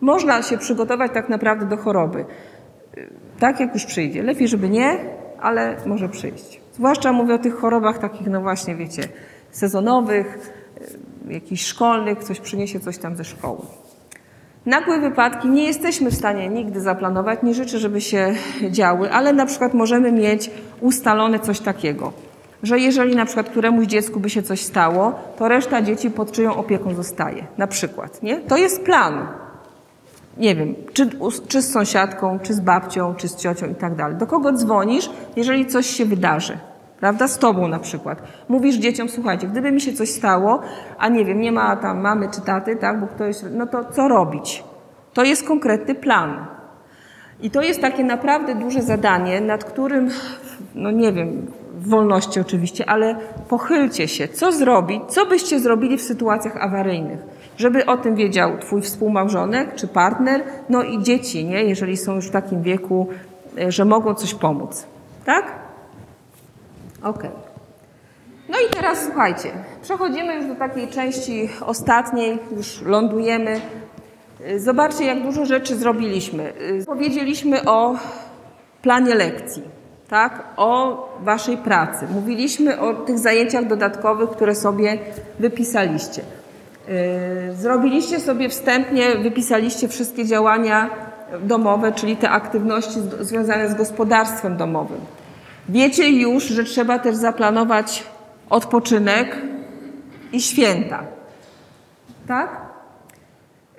Można się przygotować tak naprawdę do choroby. Y, tak jak już przyjdzie. Lepiej, żeby nie, ale może przyjść. Zwłaszcza mówię o tych chorobach takich, no właśnie, wiecie, sezonowych, y, jakichś szkolnych, coś przyniesie coś tam ze szkoły. Nagłe wypadki nie jesteśmy w stanie nigdy zaplanować, nie życzę, żeby się działy, ale na przykład możemy mieć ustalone coś takiego, że jeżeli na przykład któremuś dziecku by się coś stało, to reszta dzieci pod czyją opieką zostaje. Na przykład, nie? To jest plan. Nie wiem, czy, czy z sąsiadką, czy z babcią, czy z ciocią i tak dalej. Do kogo dzwonisz, jeżeli coś się wydarzy? Prawda? Z tobą na przykład. Mówisz dzieciom, słuchajcie, gdyby mi się coś stało, a nie wiem, nie ma tam mamy czy taty, tak, bo ktoś, no to co robić? To jest konkretny plan. I to jest takie naprawdę duże zadanie, nad którym, no nie wiem, w wolności oczywiście, ale pochylcie się, co zrobić, co byście zrobili w sytuacjach awaryjnych, żeby o tym wiedział twój współmałżonek czy partner, no i dzieci, nie, jeżeli są już w takim wieku, e, że mogą coś pomóc. Tak? Ok. No i teraz słuchajcie, przechodzimy już do takiej części ostatniej, już lądujemy. Zobaczcie, jak dużo rzeczy zrobiliśmy. Powiedzieliśmy o planie lekcji, tak? o waszej pracy. Mówiliśmy o tych zajęciach dodatkowych, które sobie wypisaliście. Zrobiliście sobie wstępnie, wypisaliście wszystkie działania domowe, czyli te aktywności związane z gospodarstwem domowym. Wiecie już, że trzeba też zaplanować odpoczynek i święta. Tak?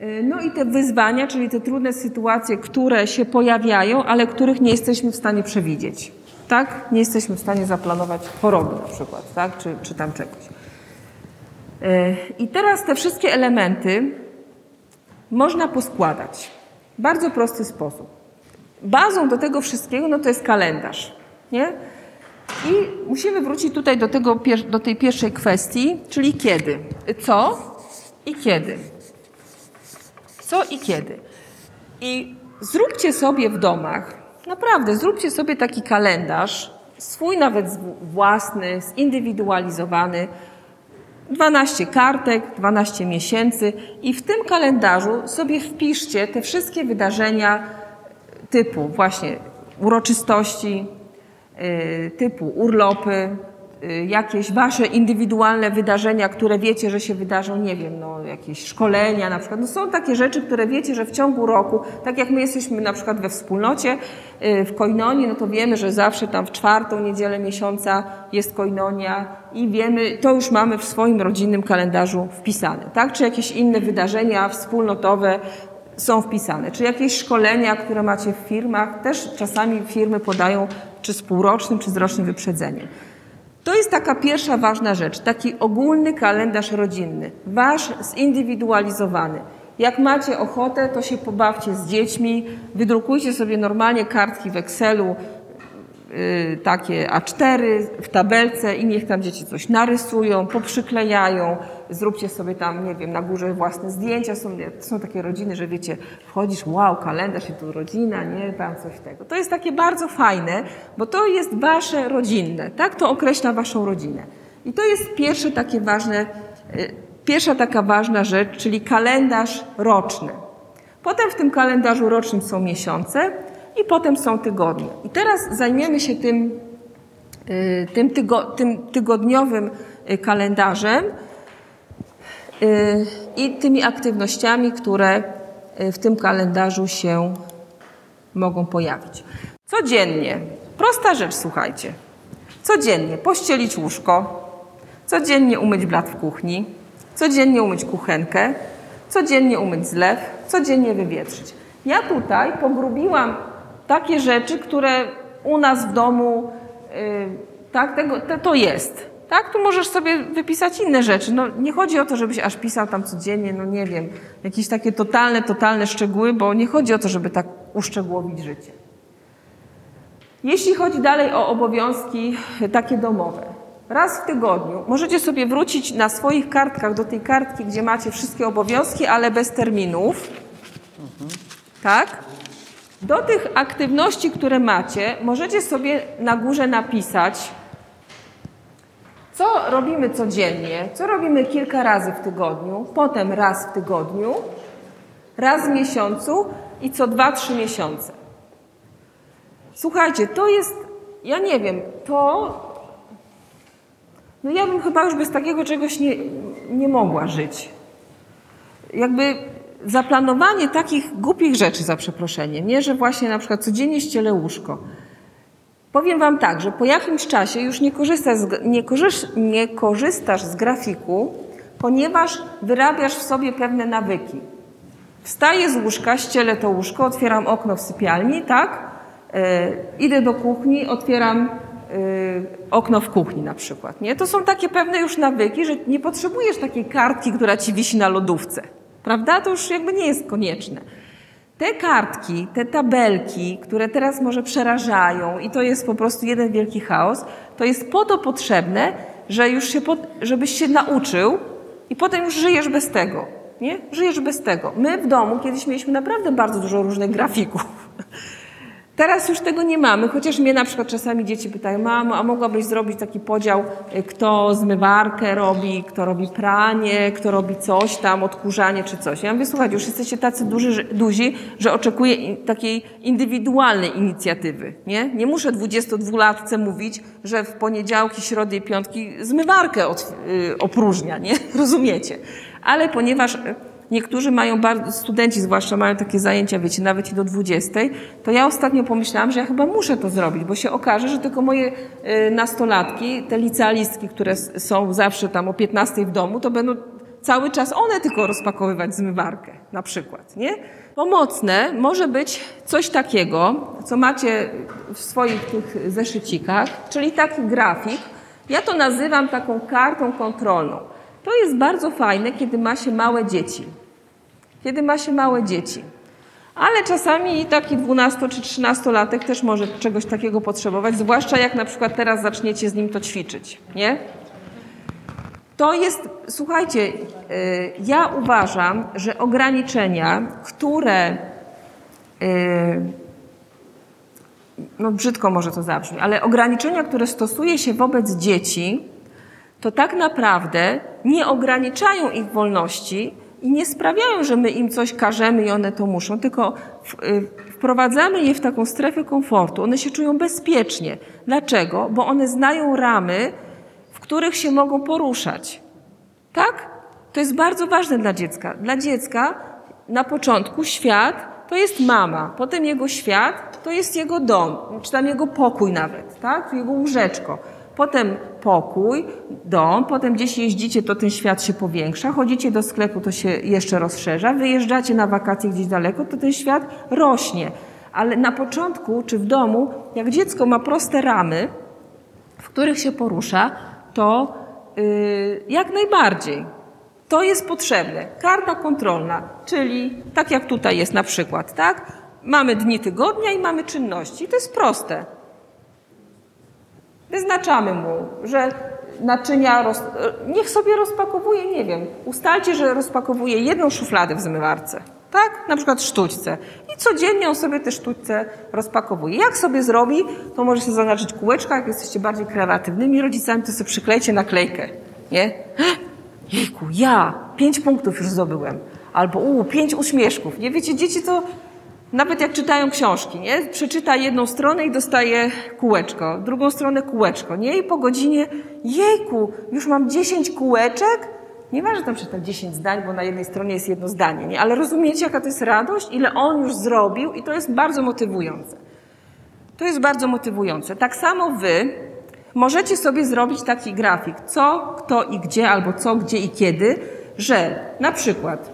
Y, no i te wyzwania, czyli te trudne sytuacje, które się pojawiają, ale których nie jesteśmy w stanie przewidzieć. Tak? Nie jesteśmy w stanie zaplanować choroby na przykład, tak? czy, czy tam czegoś. Y, I teraz te wszystkie elementy można poskładać w bardzo prosty sposób. Bazą do tego wszystkiego no to jest kalendarz. Nie? I musimy wrócić tutaj do, tego, do tej pierwszej kwestii, czyli kiedy. Co i kiedy. Co i kiedy. I zróbcie sobie w domach, naprawdę, zróbcie sobie taki kalendarz, swój nawet własny, zindywidualizowany, 12 kartek, 12 miesięcy i w tym kalendarzu sobie wpiszcie te wszystkie wydarzenia typu właśnie uroczystości, typu urlopy, y, jakieś wasze indywidualne wydarzenia, które wiecie, że się wydarzą, nie wiem, no, jakieś szkolenia na przykład. No, są takie rzeczy, które wiecie, że w ciągu roku, tak jak my jesteśmy na przykład we wspólnocie y, w Koinonii, no to wiemy, że zawsze tam w czwartą niedzielę miesiąca jest Koinonia i wiemy, to już mamy w swoim rodzinnym kalendarzu wpisane, tak? Czy jakieś inne wydarzenia wspólnotowe, są wpisane. Czy jakieś szkolenia, które macie w firmach, też czasami firmy podają czy z półrocznym, czy z rocznym wyprzedzeniem. To jest taka pierwsza ważna rzecz, taki ogólny kalendarz rodzinny, wasz zindywidualizowany. Jak macie ochotę, to się pobawcie z dziećmi, wydrukujcie sobie normalnie kartki w Excelu, Y, takie A4 w tabelce i niech tam dzieci coś narysują, poprzyklejają, zróbcie sobie tam, nie wiem, na górze własne zdjęcia. Są, są takie rodziny, że wiecie, wchodzisz, wow, kalendarz i tu rodzina, nie, tam coś tego. To jest takie bardzo fajne, bo to jest wasze rodzinne, tak? To określa waszą rodzinę. I to jest pierwsze takie ważne, y, pierwsza taka ważna rzecz, czyli kalendarz roczny. Potem w tym kalendarzu rocznym są miesiące, i potem są tygodnie. I teraz zajmiemy się tym, y, tym, tygo, tym tygodniowym y, kalendarzem i tymi aktywnościami, które w tym kalendarzu się mogą pojawić. Codziennie, prosta rzecz, słuchajcie. Codziennie pościelić łóżko, codziennie umyć blat w kuchni, codziennie umyć kuchenkę, codziennie umyć zlew, codziennie wywietrzyć. Ja tutaj pogrubiłam takie rzeczy, które u nas w domu, yy, tak, tego, to, to jest. Tak, tu możesz sobie wypisać inne rzeczy. No, nie chodzi o to, żebyś aż pisał tam codziennie, no nie wiem, jakieś takie totalne, totalne szczegóły, bo nie chodzi o to, żeby tak uszczegółowić życie. Jeśli chodzi dalej o obowiązki takie domowe, raz w tygodniu możecie sobie wrócić na swoich kartkach do tej kartki, gdzie macie wszystkie obowiązki, ale bez terminów. Tak? Do tych aktywności, które macie, możecie sobie na górze napisać, co robimy codziennie, co robimy kilka razy w tygodniu, potem raz w tygodniu, raz w miesiącu i co dwa, trzy miesiące. Słuchajcie, to jest, ja nie wiem, to. No ja bym chyba już bez takiego czegoś nie, nie mogła żyć. Jakby zaplanowanie takich głupich rzeczy, za przeproszeniem, nie, że właśnie na przykład codziennie ścielę łóżko. Powiem Wam tak, że po jakimś czasie już nie korzystasz, z, nie, korzysz, nie korzystasz z grafiku, ponieważ wyrabiasz w sobie pewne nawyki. Wstaję z łóżka, ścielę to łóżko, otwieram okno w sypialni, tak? E, idę do kuchni, otwieram e, okno w kuchni na przykład. Nie? To są takie pewne już nawyki, że nie potrzebujesz takiej kartki, która ci wisi na lodówce. Prawda? To już jakby nie jest konieczne. Te kartki, te tabelki, które teraz może przerażają i to jest po prostu jeden wielki chaos, to jest po to potrzebne, że już się, żebyś się nauczył i potem już żyjesz bez tego. Nie? Żyjesz bez tego. My w domu kiedyś mieliśmy naprawdę bardzo dużo różnych grafików. Teraz już tego nie mamy, chociaż mnie na przykład czasami dzieci pytają, mamo, a mogłabyś zrobić taki podział, y, kto zmywarkę robi, kto robi pranie, kto robi coś tam, odkurzanie czy coś. Ja mówię, słuchajcie, już jesteście tacy duży, duzi, że oczekuję takiej indywidualnej inicjatywy. Nie, nie muszę 22-latce mówić, że w poniedziałki, środy i piątki zmywarkę od, yy, opróżnia, nie? Rozumiecie? Ale ponieważ Niektórzy mają, bardzo, studenci zwłaszcza mają takie zajęcia, wiecie, nawet i do 20, to ja ostatnio pomyślałam, że ja chyba muszę to zrobić, bo się okaże, że tylko moje y, nastolatki, te licealistki, które są zawsze tam o 15 w domu, to będą cały czas one tylko rozpakowywać zmywarkę, na przykład, nie? Pomocne może być coś takiego, co macie w swoich tych zeszycikach, czyli taki grafik. Ja to nazywam taką kartą kontrolną. To jest bardzo fajne, kiedy ma się małe dzieci kiedy ma się małe dzieci. Ale czasami taki 12 czy 13 latek też może czegoś takiego potrzebować, zwłaszcza jak na przykład teraz zaczniecie z nim to ćwiczyć, nie? To jest, słuchajcie, y, ja uważam, że ograniczenia, które, y, no brzydko może to zabrzmi, ale ograniczenia, które stosuje się wobec dzieci, to tak naprawdę nie ograniczają ich wolności, i nie sprawiają, że my im coś każemy i one to muszą, tylko y, wprowadzamy je w taką strefę komfortu. One się czują bezpiecznie. Dlaczego? Bo one znają ramy, w których się mogą poruszać. Tak? To jest bardzo ważne dla dziecka. Dla dziecka na początku świat to jest mama, potem jego świat to jest jego dom, czy tam jego pokój nawet, tak? Jego łóżeczko potem pokój, dom, potem gdzieś jeździcie, to ten świat się powiększa, chodzicie do sklepu, to się jeszcze rozszerza, wyjeżdżacie na wakacje gdzieś daleko, to ten świat rośnie. Ale na początku czy w domu, jak dziecko ma proste ramy, w których się porusza, to yy, jak najbardziej. To jest potrzebne. Karta kontrolna, czyli tak jak tutaj jest na przykład, tak? Mamy dni tygodnia i mamy czynności. To jest proste. Wyznaczamy mu, że naczynia, roz... niech sobie rozpakowuje, nie wiem, ustalcie, że rozpakowuje jedną szufladę w zmywarce, tak? Na przykład sztućce. I codziennie on sobie te sztućce rozpakowuje. Jak sobie zrobi, to może się zaznaczyć kółeczka, jak jesteście bardziej kreatywnymi rodzicami, to sobie przyklejcie naklejkę, nie? Jejku, ja pięć punktów już zdobyłem. Albo u, pięć uśmieszków. Nie wiecie, dzieci to nawet jak czytają książki, nie? Przeczyta jedną stronę i dostaje kółeczko, drugą stronę kółeczko, nie? I po godzinie, jejku, już mam 10 kółeczek? Nie ma, że tam przeczytał 10 zdań, bo na jednej stronie jest jedno zdanie, nie? Ale rozumiecie, jaka to jest radość? Ile on już zrobił i to jest bardzo motywujące. To jest bardzo motywujące. Tak samo wy możecie sobie zrobić taki grafik, co, kto i gdzie, albo co, gdzie i kiedy, że na przykład,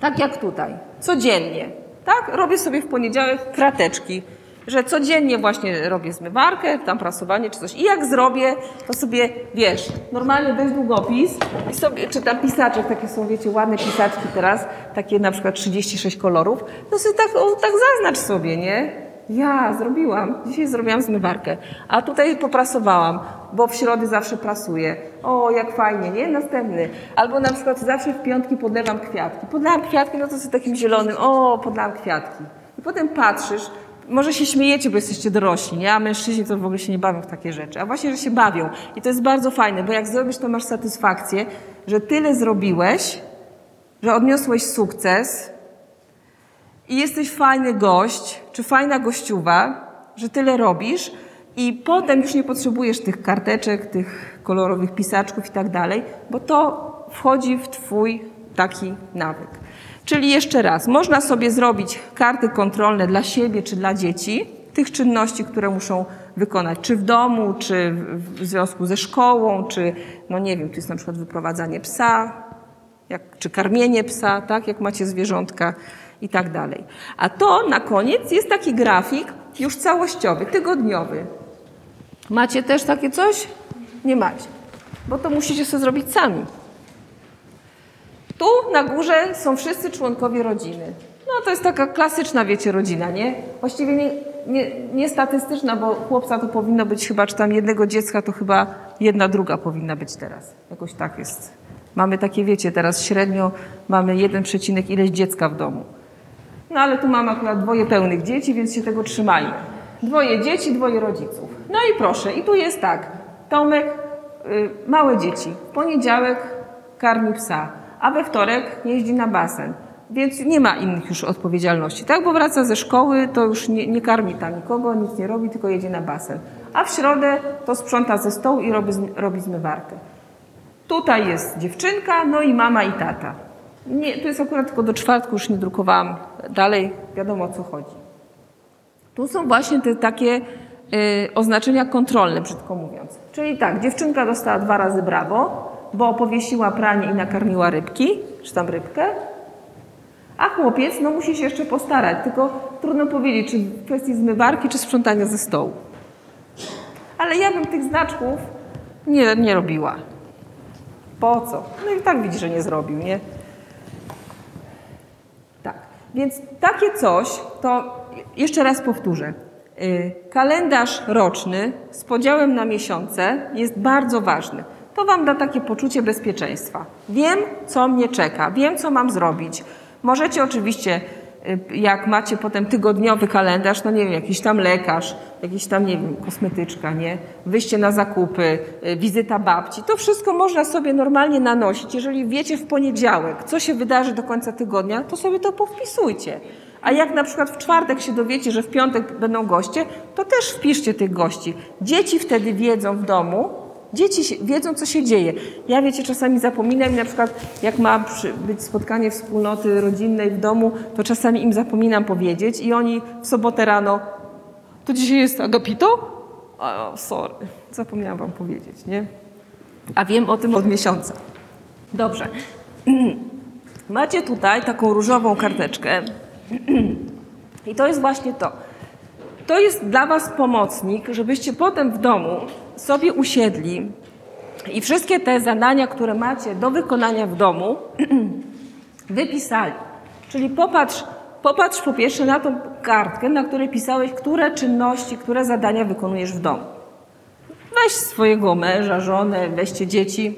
tak jak tutaj, codziennie Tak? Robię sobie w poniedziałek krateczki że codziennie właśnie robię zmywarkę, tam prasowanie czy coś. I jak zrobię, to sobie, wiesz, normalnie weź długopis i sobie, czy tam pisaczek, takie są, wiecie, ładne pisaczki teraz, takie na przykład 36 kolorów, to sobie tak, o, tak zaznacz sobie, nie? Ja zrobiłam, dzisiaj zrobiłam zmywarkę, a tutaj poprasowałam, bo w środy zawsze prasuję. O, jak fajnie, nie? Następny. Albo na przykład zawsze w piątki podlewam kwiatki. Podlewam kwiatki, no to sobie takim zielonym, o, podlewam kwiatki. I potem patrzysz, może się śmiejecie, bo jesteście dorośli, nie? A mężczyźni to w ogóle się nie bawią w takie rzeczy. A właśnie, że się bawią. I to jest bardzo fajne, bo jak zrobisz, to masz satysfakcję, że tyle zrobiłeś, że odniosłeś sukces i jesteś fajny gość, czy fajna gościuwa, że tyle robisz i potem już nie potrzebujesz tych karteczek, tych kolorowych pisaczków i tak dalej, bo to wchodzi w twój taki nawyk. Czyli jeszcze raz, można sobie zrobić karty kontrolne dla siebie czy dla dzieci, tych czynności, które muszą wykonać, czy w domu, czy w związku ze szkołą, czy, no nie wiem, to jest na przykład wyprowadzanie psa, jak, czy karmienie psa, tak, jak macie zwierzątka i tak dalej. A to na koniec jest taki grafik już całościowy, tygodniowy. Macie też takie coś? Nie macie, bo to musicie sobie zrobić sami. Tu na górze są wszyscy członkowie rodziny. No to jest taka klasyczna, wiecie, rodzina, nie? Właściwie nie, nie, nie statystyczna, bo chłopca to powinno być chyba, czy tam jednego dziecka, to chyba jedna druga powinna być teraz. Jakoś tak jest. Mamy takie, wiecie, teraz średnio mamy jeden przecinek ileś dziecka w domu. No ale tu mam akurat dwoje pełnych dzieci, więc się tego trzymajmy. Dwoje dzieci, dwoje rodziców. No i proszę, i tu jest tak. Tomek, y, małe dzieci. W poniedziałek karmi psa a we wtorek jeździ na basen. Więc nie ma innych już odpowiedzialności, tak? Bo wraca ze szkoły, to już nie, nie karmi tam nikogo, nic nie robi, tylko jedzie na basen. A w środę to sprząta ze stołu i robi, robi zmywarkę. Tutaj jest dziewczynka, no i mama i tata. Nie, to jest akurat tylko do czwartku, już nie drukowałam dalej, wiadomo o co chodzi. Tu są właśnie te takie y, oznaczenia kontrolne, brzydko mówiąc. Czyli tak, dziewczynka dostała dwa razy brawo, bo powiesiła pranie i nakarmiła rybki, czy tam rybkę. A chłopiec, no musi się jeszcze postarać, tylko trudno powiedzieć, czy w kwestii zmywarki, czy sprzątania ze stołu. Ale ja bym tych znaczków nie, nie robiła. Po co? No i tak widzi, że nie zrobił, nie? Więc takie coś, to jeszcze raz powtórzę. Y, kalendarz roczny z podziałem na miesiące jest bardzo ważny to Wam da takie poczucie bezpieczeństwa. Wiem, co mnie czeka, wiem, co mam zrobić. Możecie oczywiście, jak macie potem tygodniowy kalendarz, no nie wiem, jakiś tam lekarz, jakiś tam, nie wiem, kosmetyczka, nie? Wyjście na zakupy, y, wizyta babci. To wszystko można sobie normalnie nanosić. Jeżeli wiecie w poniedziałek, co się wydarzy do końca tygodnia, to sobie to powpisujcie. A jak na przykład w czwartek się dowiecie, że w piątek będą goście, to też wpiszcie tych gości. Dzieci wtedy wiedzą w domu, Dzieci wiedzą, co się dzieje. Ja, wiecie, czasami zapominam, na przykład jak ma być spotkanie wspólnoty rodzinnej w domu, to czasami im zapominam powiedzieć i oni w sobotę rano, to dzisiaj jest Agapito? O, sorry, zapomniałam wam powiedzieć, nie? A wiem o tym od miesiąca. Dobrze. Macie tutaj taką różową karteczkę i to jest właśnie to. To jest dla Was pomocnik, żebyście potem w domu sobie usiedli i wszystkie te zadania, które macie do wykonania w domu, wypisali. Czyli popatrz, popatrz po pierwsze na tą kartkę, na której pisałeś, które czynności, które zadania wykonujesz w domu. Weź swojego męża, żonę, weźcie dzieci,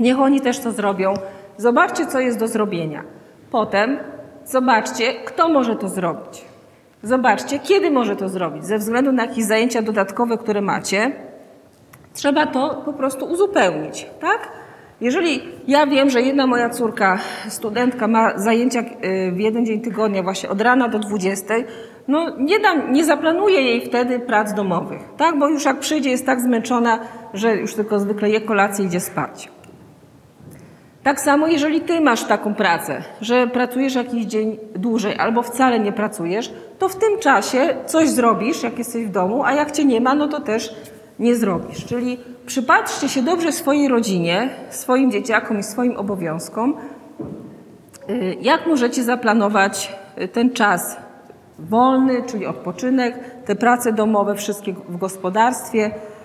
niech oni też to zrobią. Zobaczcie, co jest do zrobienia. Potem zobaczcie, kto może to zrobić. Zobaczcie, kiedy może to zrobić. Ze względu na jakieś zajęcia dodatkowe, które macie, trzeba to po prostu uzupełnić, tak? Jeżeli ja wiem, że jedna moja córka, studentka, ma zajęcia y, w jeden dzień tygodnia, właśnie od rana do 20, no nie, dam, nie zaplanuję jej wtedy prac domowych, tak? Bo już jak przyjdzie, jest tak zmęczona, że już tylko zwykle je kolację idzie spać. Tak samo, jeżeli ty masz taką pracę, że pracujesz jakiś dzień dłużej albo wcale nie pracujesz, to w tym czasie coś zrobisz, jak jesteś w domu, a jak cię nie ma, no to też nie zrobisz. Czyli przypatrzcie się dobrze swojej rodzinie, swoim dzieciakom i swoim obowiązkom, y, jak możecie zaplanować ten czas wolny, czyli odpoczynek, te prace domowe, wszystkie w gospodarstwie y,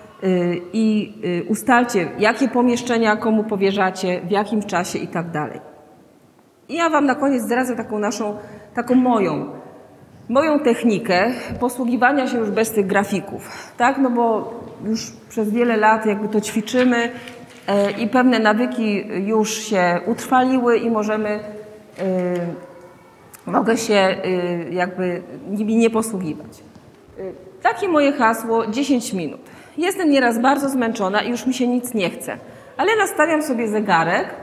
i y, ustalcie, jakie pomieszczenia komu powierzacie, w jakim czasie i tak dalej. I ja Wam na koniec zdradzę taką naszą, taką moją, moją technikę posługiwania się już bez tych grafików, tak? No bo już przez wiele lat jakby to ćwiczymy e, i pewne nawyki już się utrwaliły i możemy e, mogę się y, jakby nimi nie posługiwać. Y, takie moje hasło 10 minut. Jestem nieraz bardzo zmęczona i już mi się nic nie chce, ale nastawiam sobie zegarek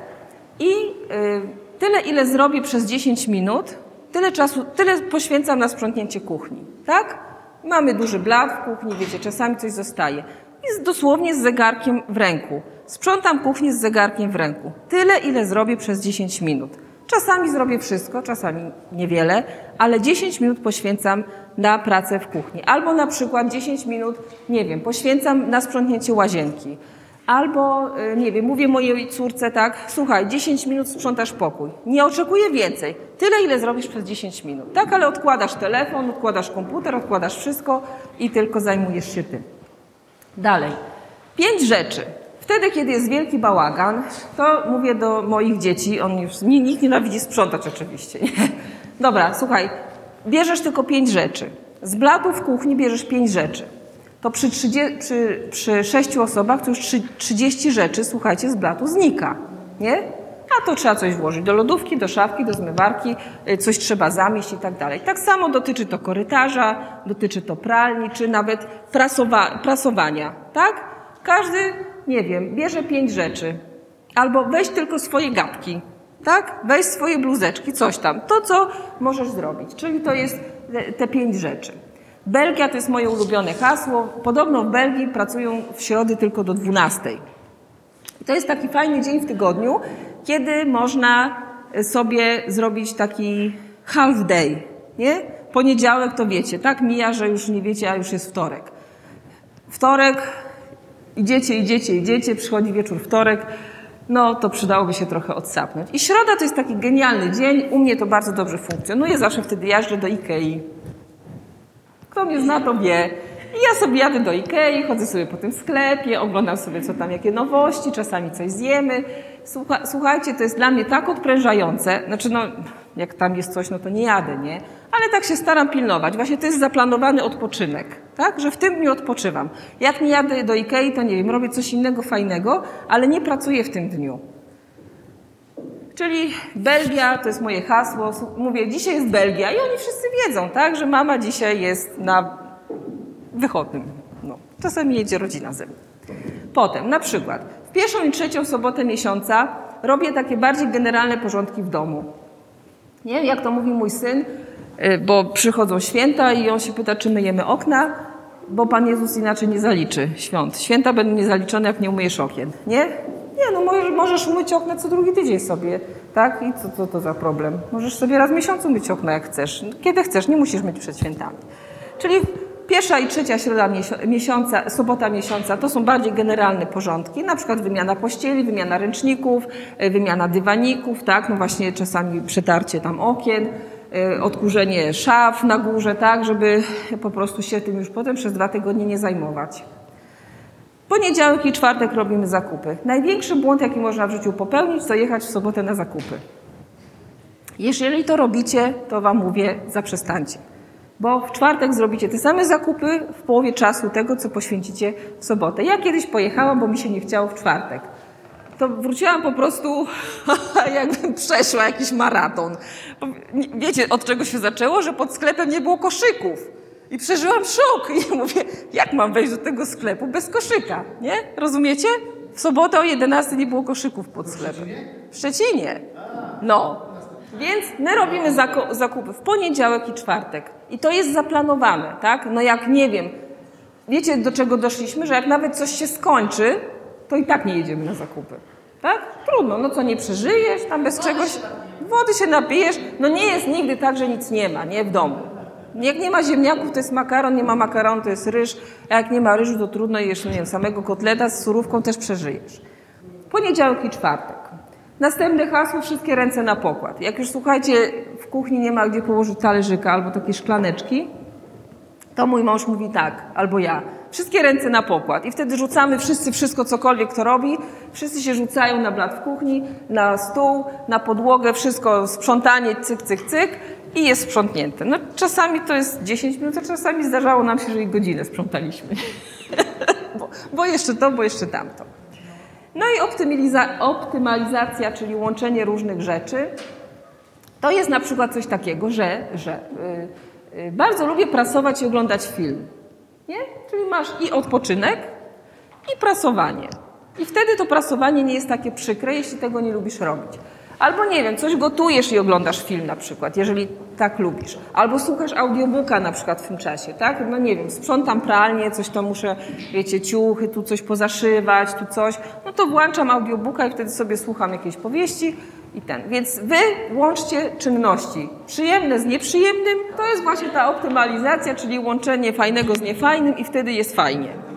i y, tyle, ile zrobię przez 10 minut, tyle czasu, tyle poświęcam na sprzątnięcie kuchni, tak? Mamy duży blat w kuchni, wiecie, czasami coś zostaje. I dosłownie z zegarkiem w ręku. Sprzątam kuchnię z zegarkiem w ręku. Tyle, ile zrobię przez 10 minut. Czasami zrobię wszystko, czasami niewiele, ale 10 minut poświęcam na pracę w kuchni. Albo na przykład 10 minut, nie wiem, poświęcam na sprzątnięcie łazienki. Albo, y, nie wiem, mówię mojej córce tak, słuchaj, 10 minut sprzątasz pokój. Nie oczekuję więcej. Tyle, ile zrobisz przez 10 minut. Tak, ale odkładasz telefon, odkładasz komputer, odkładasz wszystko i tylko zajmujesz się tym. Dalej. Pięć rzeczy, Wtedy, kiedy jest wielki bałagan, to mówię do moich dzieci, on już, nikt nienawidzi sprzątać oczywiście. Nie? Dobra, słuchaj, bierzesz tylko pięć rzeczy. Z blatu w kuchni bierzesz pięć rzeczy. To przy, 30, przy, przy sześciu osobach to już 30 rzeczy, słuchajcie, z blatu znika. Nie? A to trzeba coś włożyć do lodówki, do szafki, do zmywarki, y, coś trzeba zamieść i tak dalej. Tak samo dotyczy to korytarza, dotyczy to pralni, czy nawet prasowa prasowania. Tak? Każdy nie wiem, bierze pięć rzeczy. Albo weź tylko swoje gadki, tak? Weź swoje bluzeczki, coś tam. To, co możesz zrobić. Czyli to jest te pięć rzeczy. Belgia to jest moje ulubione hasło. Podobno w Belgii pracują w środy tylko do 12. To jest taki fajny dzień w tygodniu, kiedy można sobie zrobić taki half day, nie? Poniedziałek to wiecie, tak mija, że już nie wiecie, a już jest wtorek. Wtorek Idziecie, idziecie, idziecie, przychodzi wieczór wtorek, no to przydałoby się trochę odsapnąć. I środa to jest taki genialny dzień, u mnie to bardzo dobrze funkcjonuje, zawsze wtedy jażdżę do Ikei. Kto mnie zna, to wie. I ja sobie jadę do Ikei, chodzę sobie po tym sklepie, oglądam sobie, co tam, jakie nowości, czasami coś zjemy. Słucha, słuchajcie, to jest dla mnie tak odprężające. Znaczy, no, jak tam jest coś, no to nie jadę, nie? Ale tak się staram pilnować. Właśnie to jest zaplanowany odpoczynek, tak? Że w tym dniu odpoczywam. Jak nie jadę do Ikei, to nie wiem, robię coś innego fajnego, ale nie pracuję w tym dniu. Czyli Belgia to jest moje hasło. Mówię, dzisiaj jest Belgia i oni wszyscy wiedzą, tak? Że mama dzisiaj jest na wychodnym. No, czasami jedzie rodzina ze mną. Potem, na przykład, w pierwszą i trzecią sobotę miesiąca robię takie bardziej generalne porządki w domu. Nie jak to mówi mój syn, y, bo przychodzą święta i on się pyta, czy myjemy okna, bo Pan Jezus inaczej nie zaliczy świąt. Święta będą niezaliczone, jak nie umyjesz okien. Nie? Nie, no możesz, możesz umyć okna co drugi tydzień sobie, tak? I co, co to za problem? Możesz sobie raz w miesiącu myć okna, jak chcesz. Kiedy chcesz, nie musisz myć przed świętami. Czyli Pierwsza i trzecia środa miesiąca, sobota miesiąca to są bardziej generalne porządki, na przykład wymiana pościeli, wymiana ręczników, e, wymiana dywaników, tak, no właśnie czasami przetarcie tam okien, e, odkurzenie szaf na górze, tak, żeby po prostu się tym już potem przez dwa tygodnie nie zajmować. Poniedziałek i czwartek robimy zakupy. Największy błąd, jaki można w życiu popełnić, to jechać w sobotę na zakupy. Jeżeli to robicie, to Wam mówię, zaprzestańcie bo w czwartek zrobicie te same zakupy w połowie czasu tego, co poświęcicie w sobotę. Ja kiedyś pojechałam, bo mi się nie chciało w czwartek. To wróciłam po prostu, jakbym przeszła jakiś maraton. Wiecie, od czego się zaczęło? Że pod sklepem nie było koszyków. I przeżyłam szok. I mówię, jak mam wejść do tego sklepu bez koszyka? Nie? Rozumiecie? W sobotę o 11 nie było koszyków pod sklepem. W Szczecinie. No. Więc my robimy zakupy w poniedziałek i czwartek. I to jest zaplanowane, tak? No jak nie wiem, wiecie do czego doszliśmy, że jak nawet coś się skończy, to i tak nie jedziemy na zakupy. Tak? Trudno, no co nie przeżyjesz, tam bez czegoś, wody się napijesz. No nie jest nigdy tak, że nic nie ma, nie w domu. Jak nie ma ziemniaków, to jest makaron, nie ma makaronu, to jest ryż, a jak nie ma ryżu, to trudno jesz, nie wiem, samego kotleta z surówką też przeżyjesz. Poniedziałek i czwartek. Następne hasło, wszystkie ręce na pokład. Jak już słuchajcie, w kuchni nie ma gdzie położyć talerzyka albo takie szklaneczki, to mój mąż mówi tak, albo ja. Wszystkie ręce na pokład. I wtedy rzucamy wszyscy wszystko, cokolwiek kto robi. Wszyscy się rzucają na blat w kuchni, na stół, na podłogę, wszystko sprzątanie, cyk, cyk, cyk i jest sprzątnięte. No czasami to jest 10 minut, a czasami zdarzało nam się, że i godzinę sprzątaliśmy. bo, bo jeszcze to, bo jeszcze tamto. No i optymaliza- optymalizacja, czyli łączenie różnych rzeczy. To jest na przykład coś takiego, że, że yy, yy, bardzo lubię prasować i oglądać film. Nie? Czyli masz i odpoczynek, i prasowanie. I wtedy to prasowanie nie jest takie przykre, jeśli tego nie lubisz robić. Albo nie wiem, coś gotujesz i oglądasz film na przykład, jeżeli tak lubisz. Albo słuchasz audiobooka na przykład w tym czasie, tak? No nie wiem, sprzątam pralnię, coś tam muszę, wiecie, ciuchy, tu coś pozaszywać, tu coś. No to włączam audiobooka i wtedy sobie słucham jakiejś powieści i ten. Więc wy łączcie czynności. Przyjemne z nieprzyjemnym to jest właśnie ta optymalizacja, czyli łączenie fajnego z niefajnym i wtedy jest fajnie.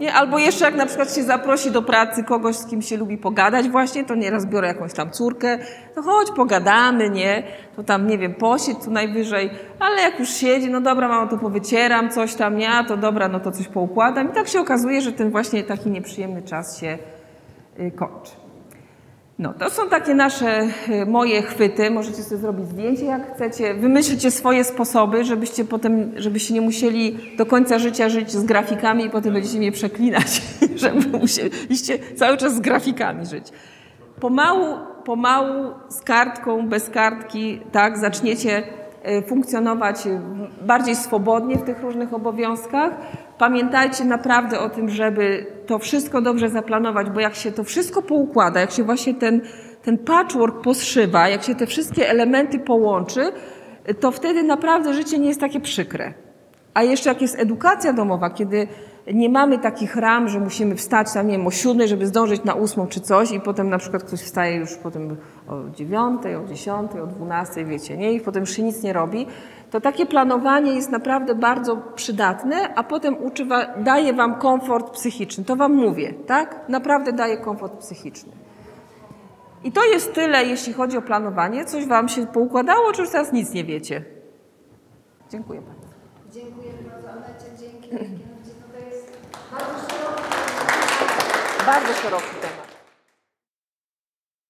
Nie? Albo jeszcze jak na przykład się zaprosi do pracy kogoś, z kim się lubi pogadać właśnie, to nieraz biorę jakąś tam córkę, to chodź pogadamy, nie? To tam, nie wiem, posiedź tu najwyżej, ale jak już siedzi, no dobra, mamo, to powycieram coś tam, nie? A to dobra, no to coś poukładam. I tak się okazuje, że ten właśnie taki nieprzyjemny czas się y, kończy. No, to są takie nasze y, moje chwyty. Możecie sobie zrobić zdjęcie, jak chcecie. Wymyślcie swoje sposoby, żebyście potem, żebyście nie musieli do końca życia żyć z grafikami i potem będziecie mnie przeklinać, żeby musieliście cały czas z grafikami żyć. Pomału, pomału, z kartką, bez kartki, tak, zaczniecie funkcjonować y, bardziej swobodnie w tych różnych obowiązkach. Pamiętajcie naprawdę o tym, żeby to wszystko dobrze zaplanować, bo jak się to wszystko poukłada, jak się właśnie ten, ten patchwork poszywa, jak się te wszystkie elementy połączy, to wtedy naprawdę życie nie jest takie przykre. A jeszcze jak jest edukacja domowa, kiedy nie mamy takich ram, że musimy wstać tam, nie wiem, o siódmej, żeby zdążyć na ósmą czy coś i potem na przykład ktoś wstaje już potem o dziewiątej, o dziesiątej, o dwunastej, wiecie, nie? I potem już się nic nie robi. To takie planowanie jest naprawdę bardzo przydatne, a potem uczy, daje Wam komfort psychiczny. To Wam mówię, tak? Naprawdę daje komfort psychiczny. I to jest tyle, jeśli chodzi o planowanie. Coś Wam się poukładało, czy już teraz nic nie wiecie? Dziękuję bardzo. Dziękuję bardzo, Anecie, dzięki. To jest bardzo szeroki Bardzo szeroki.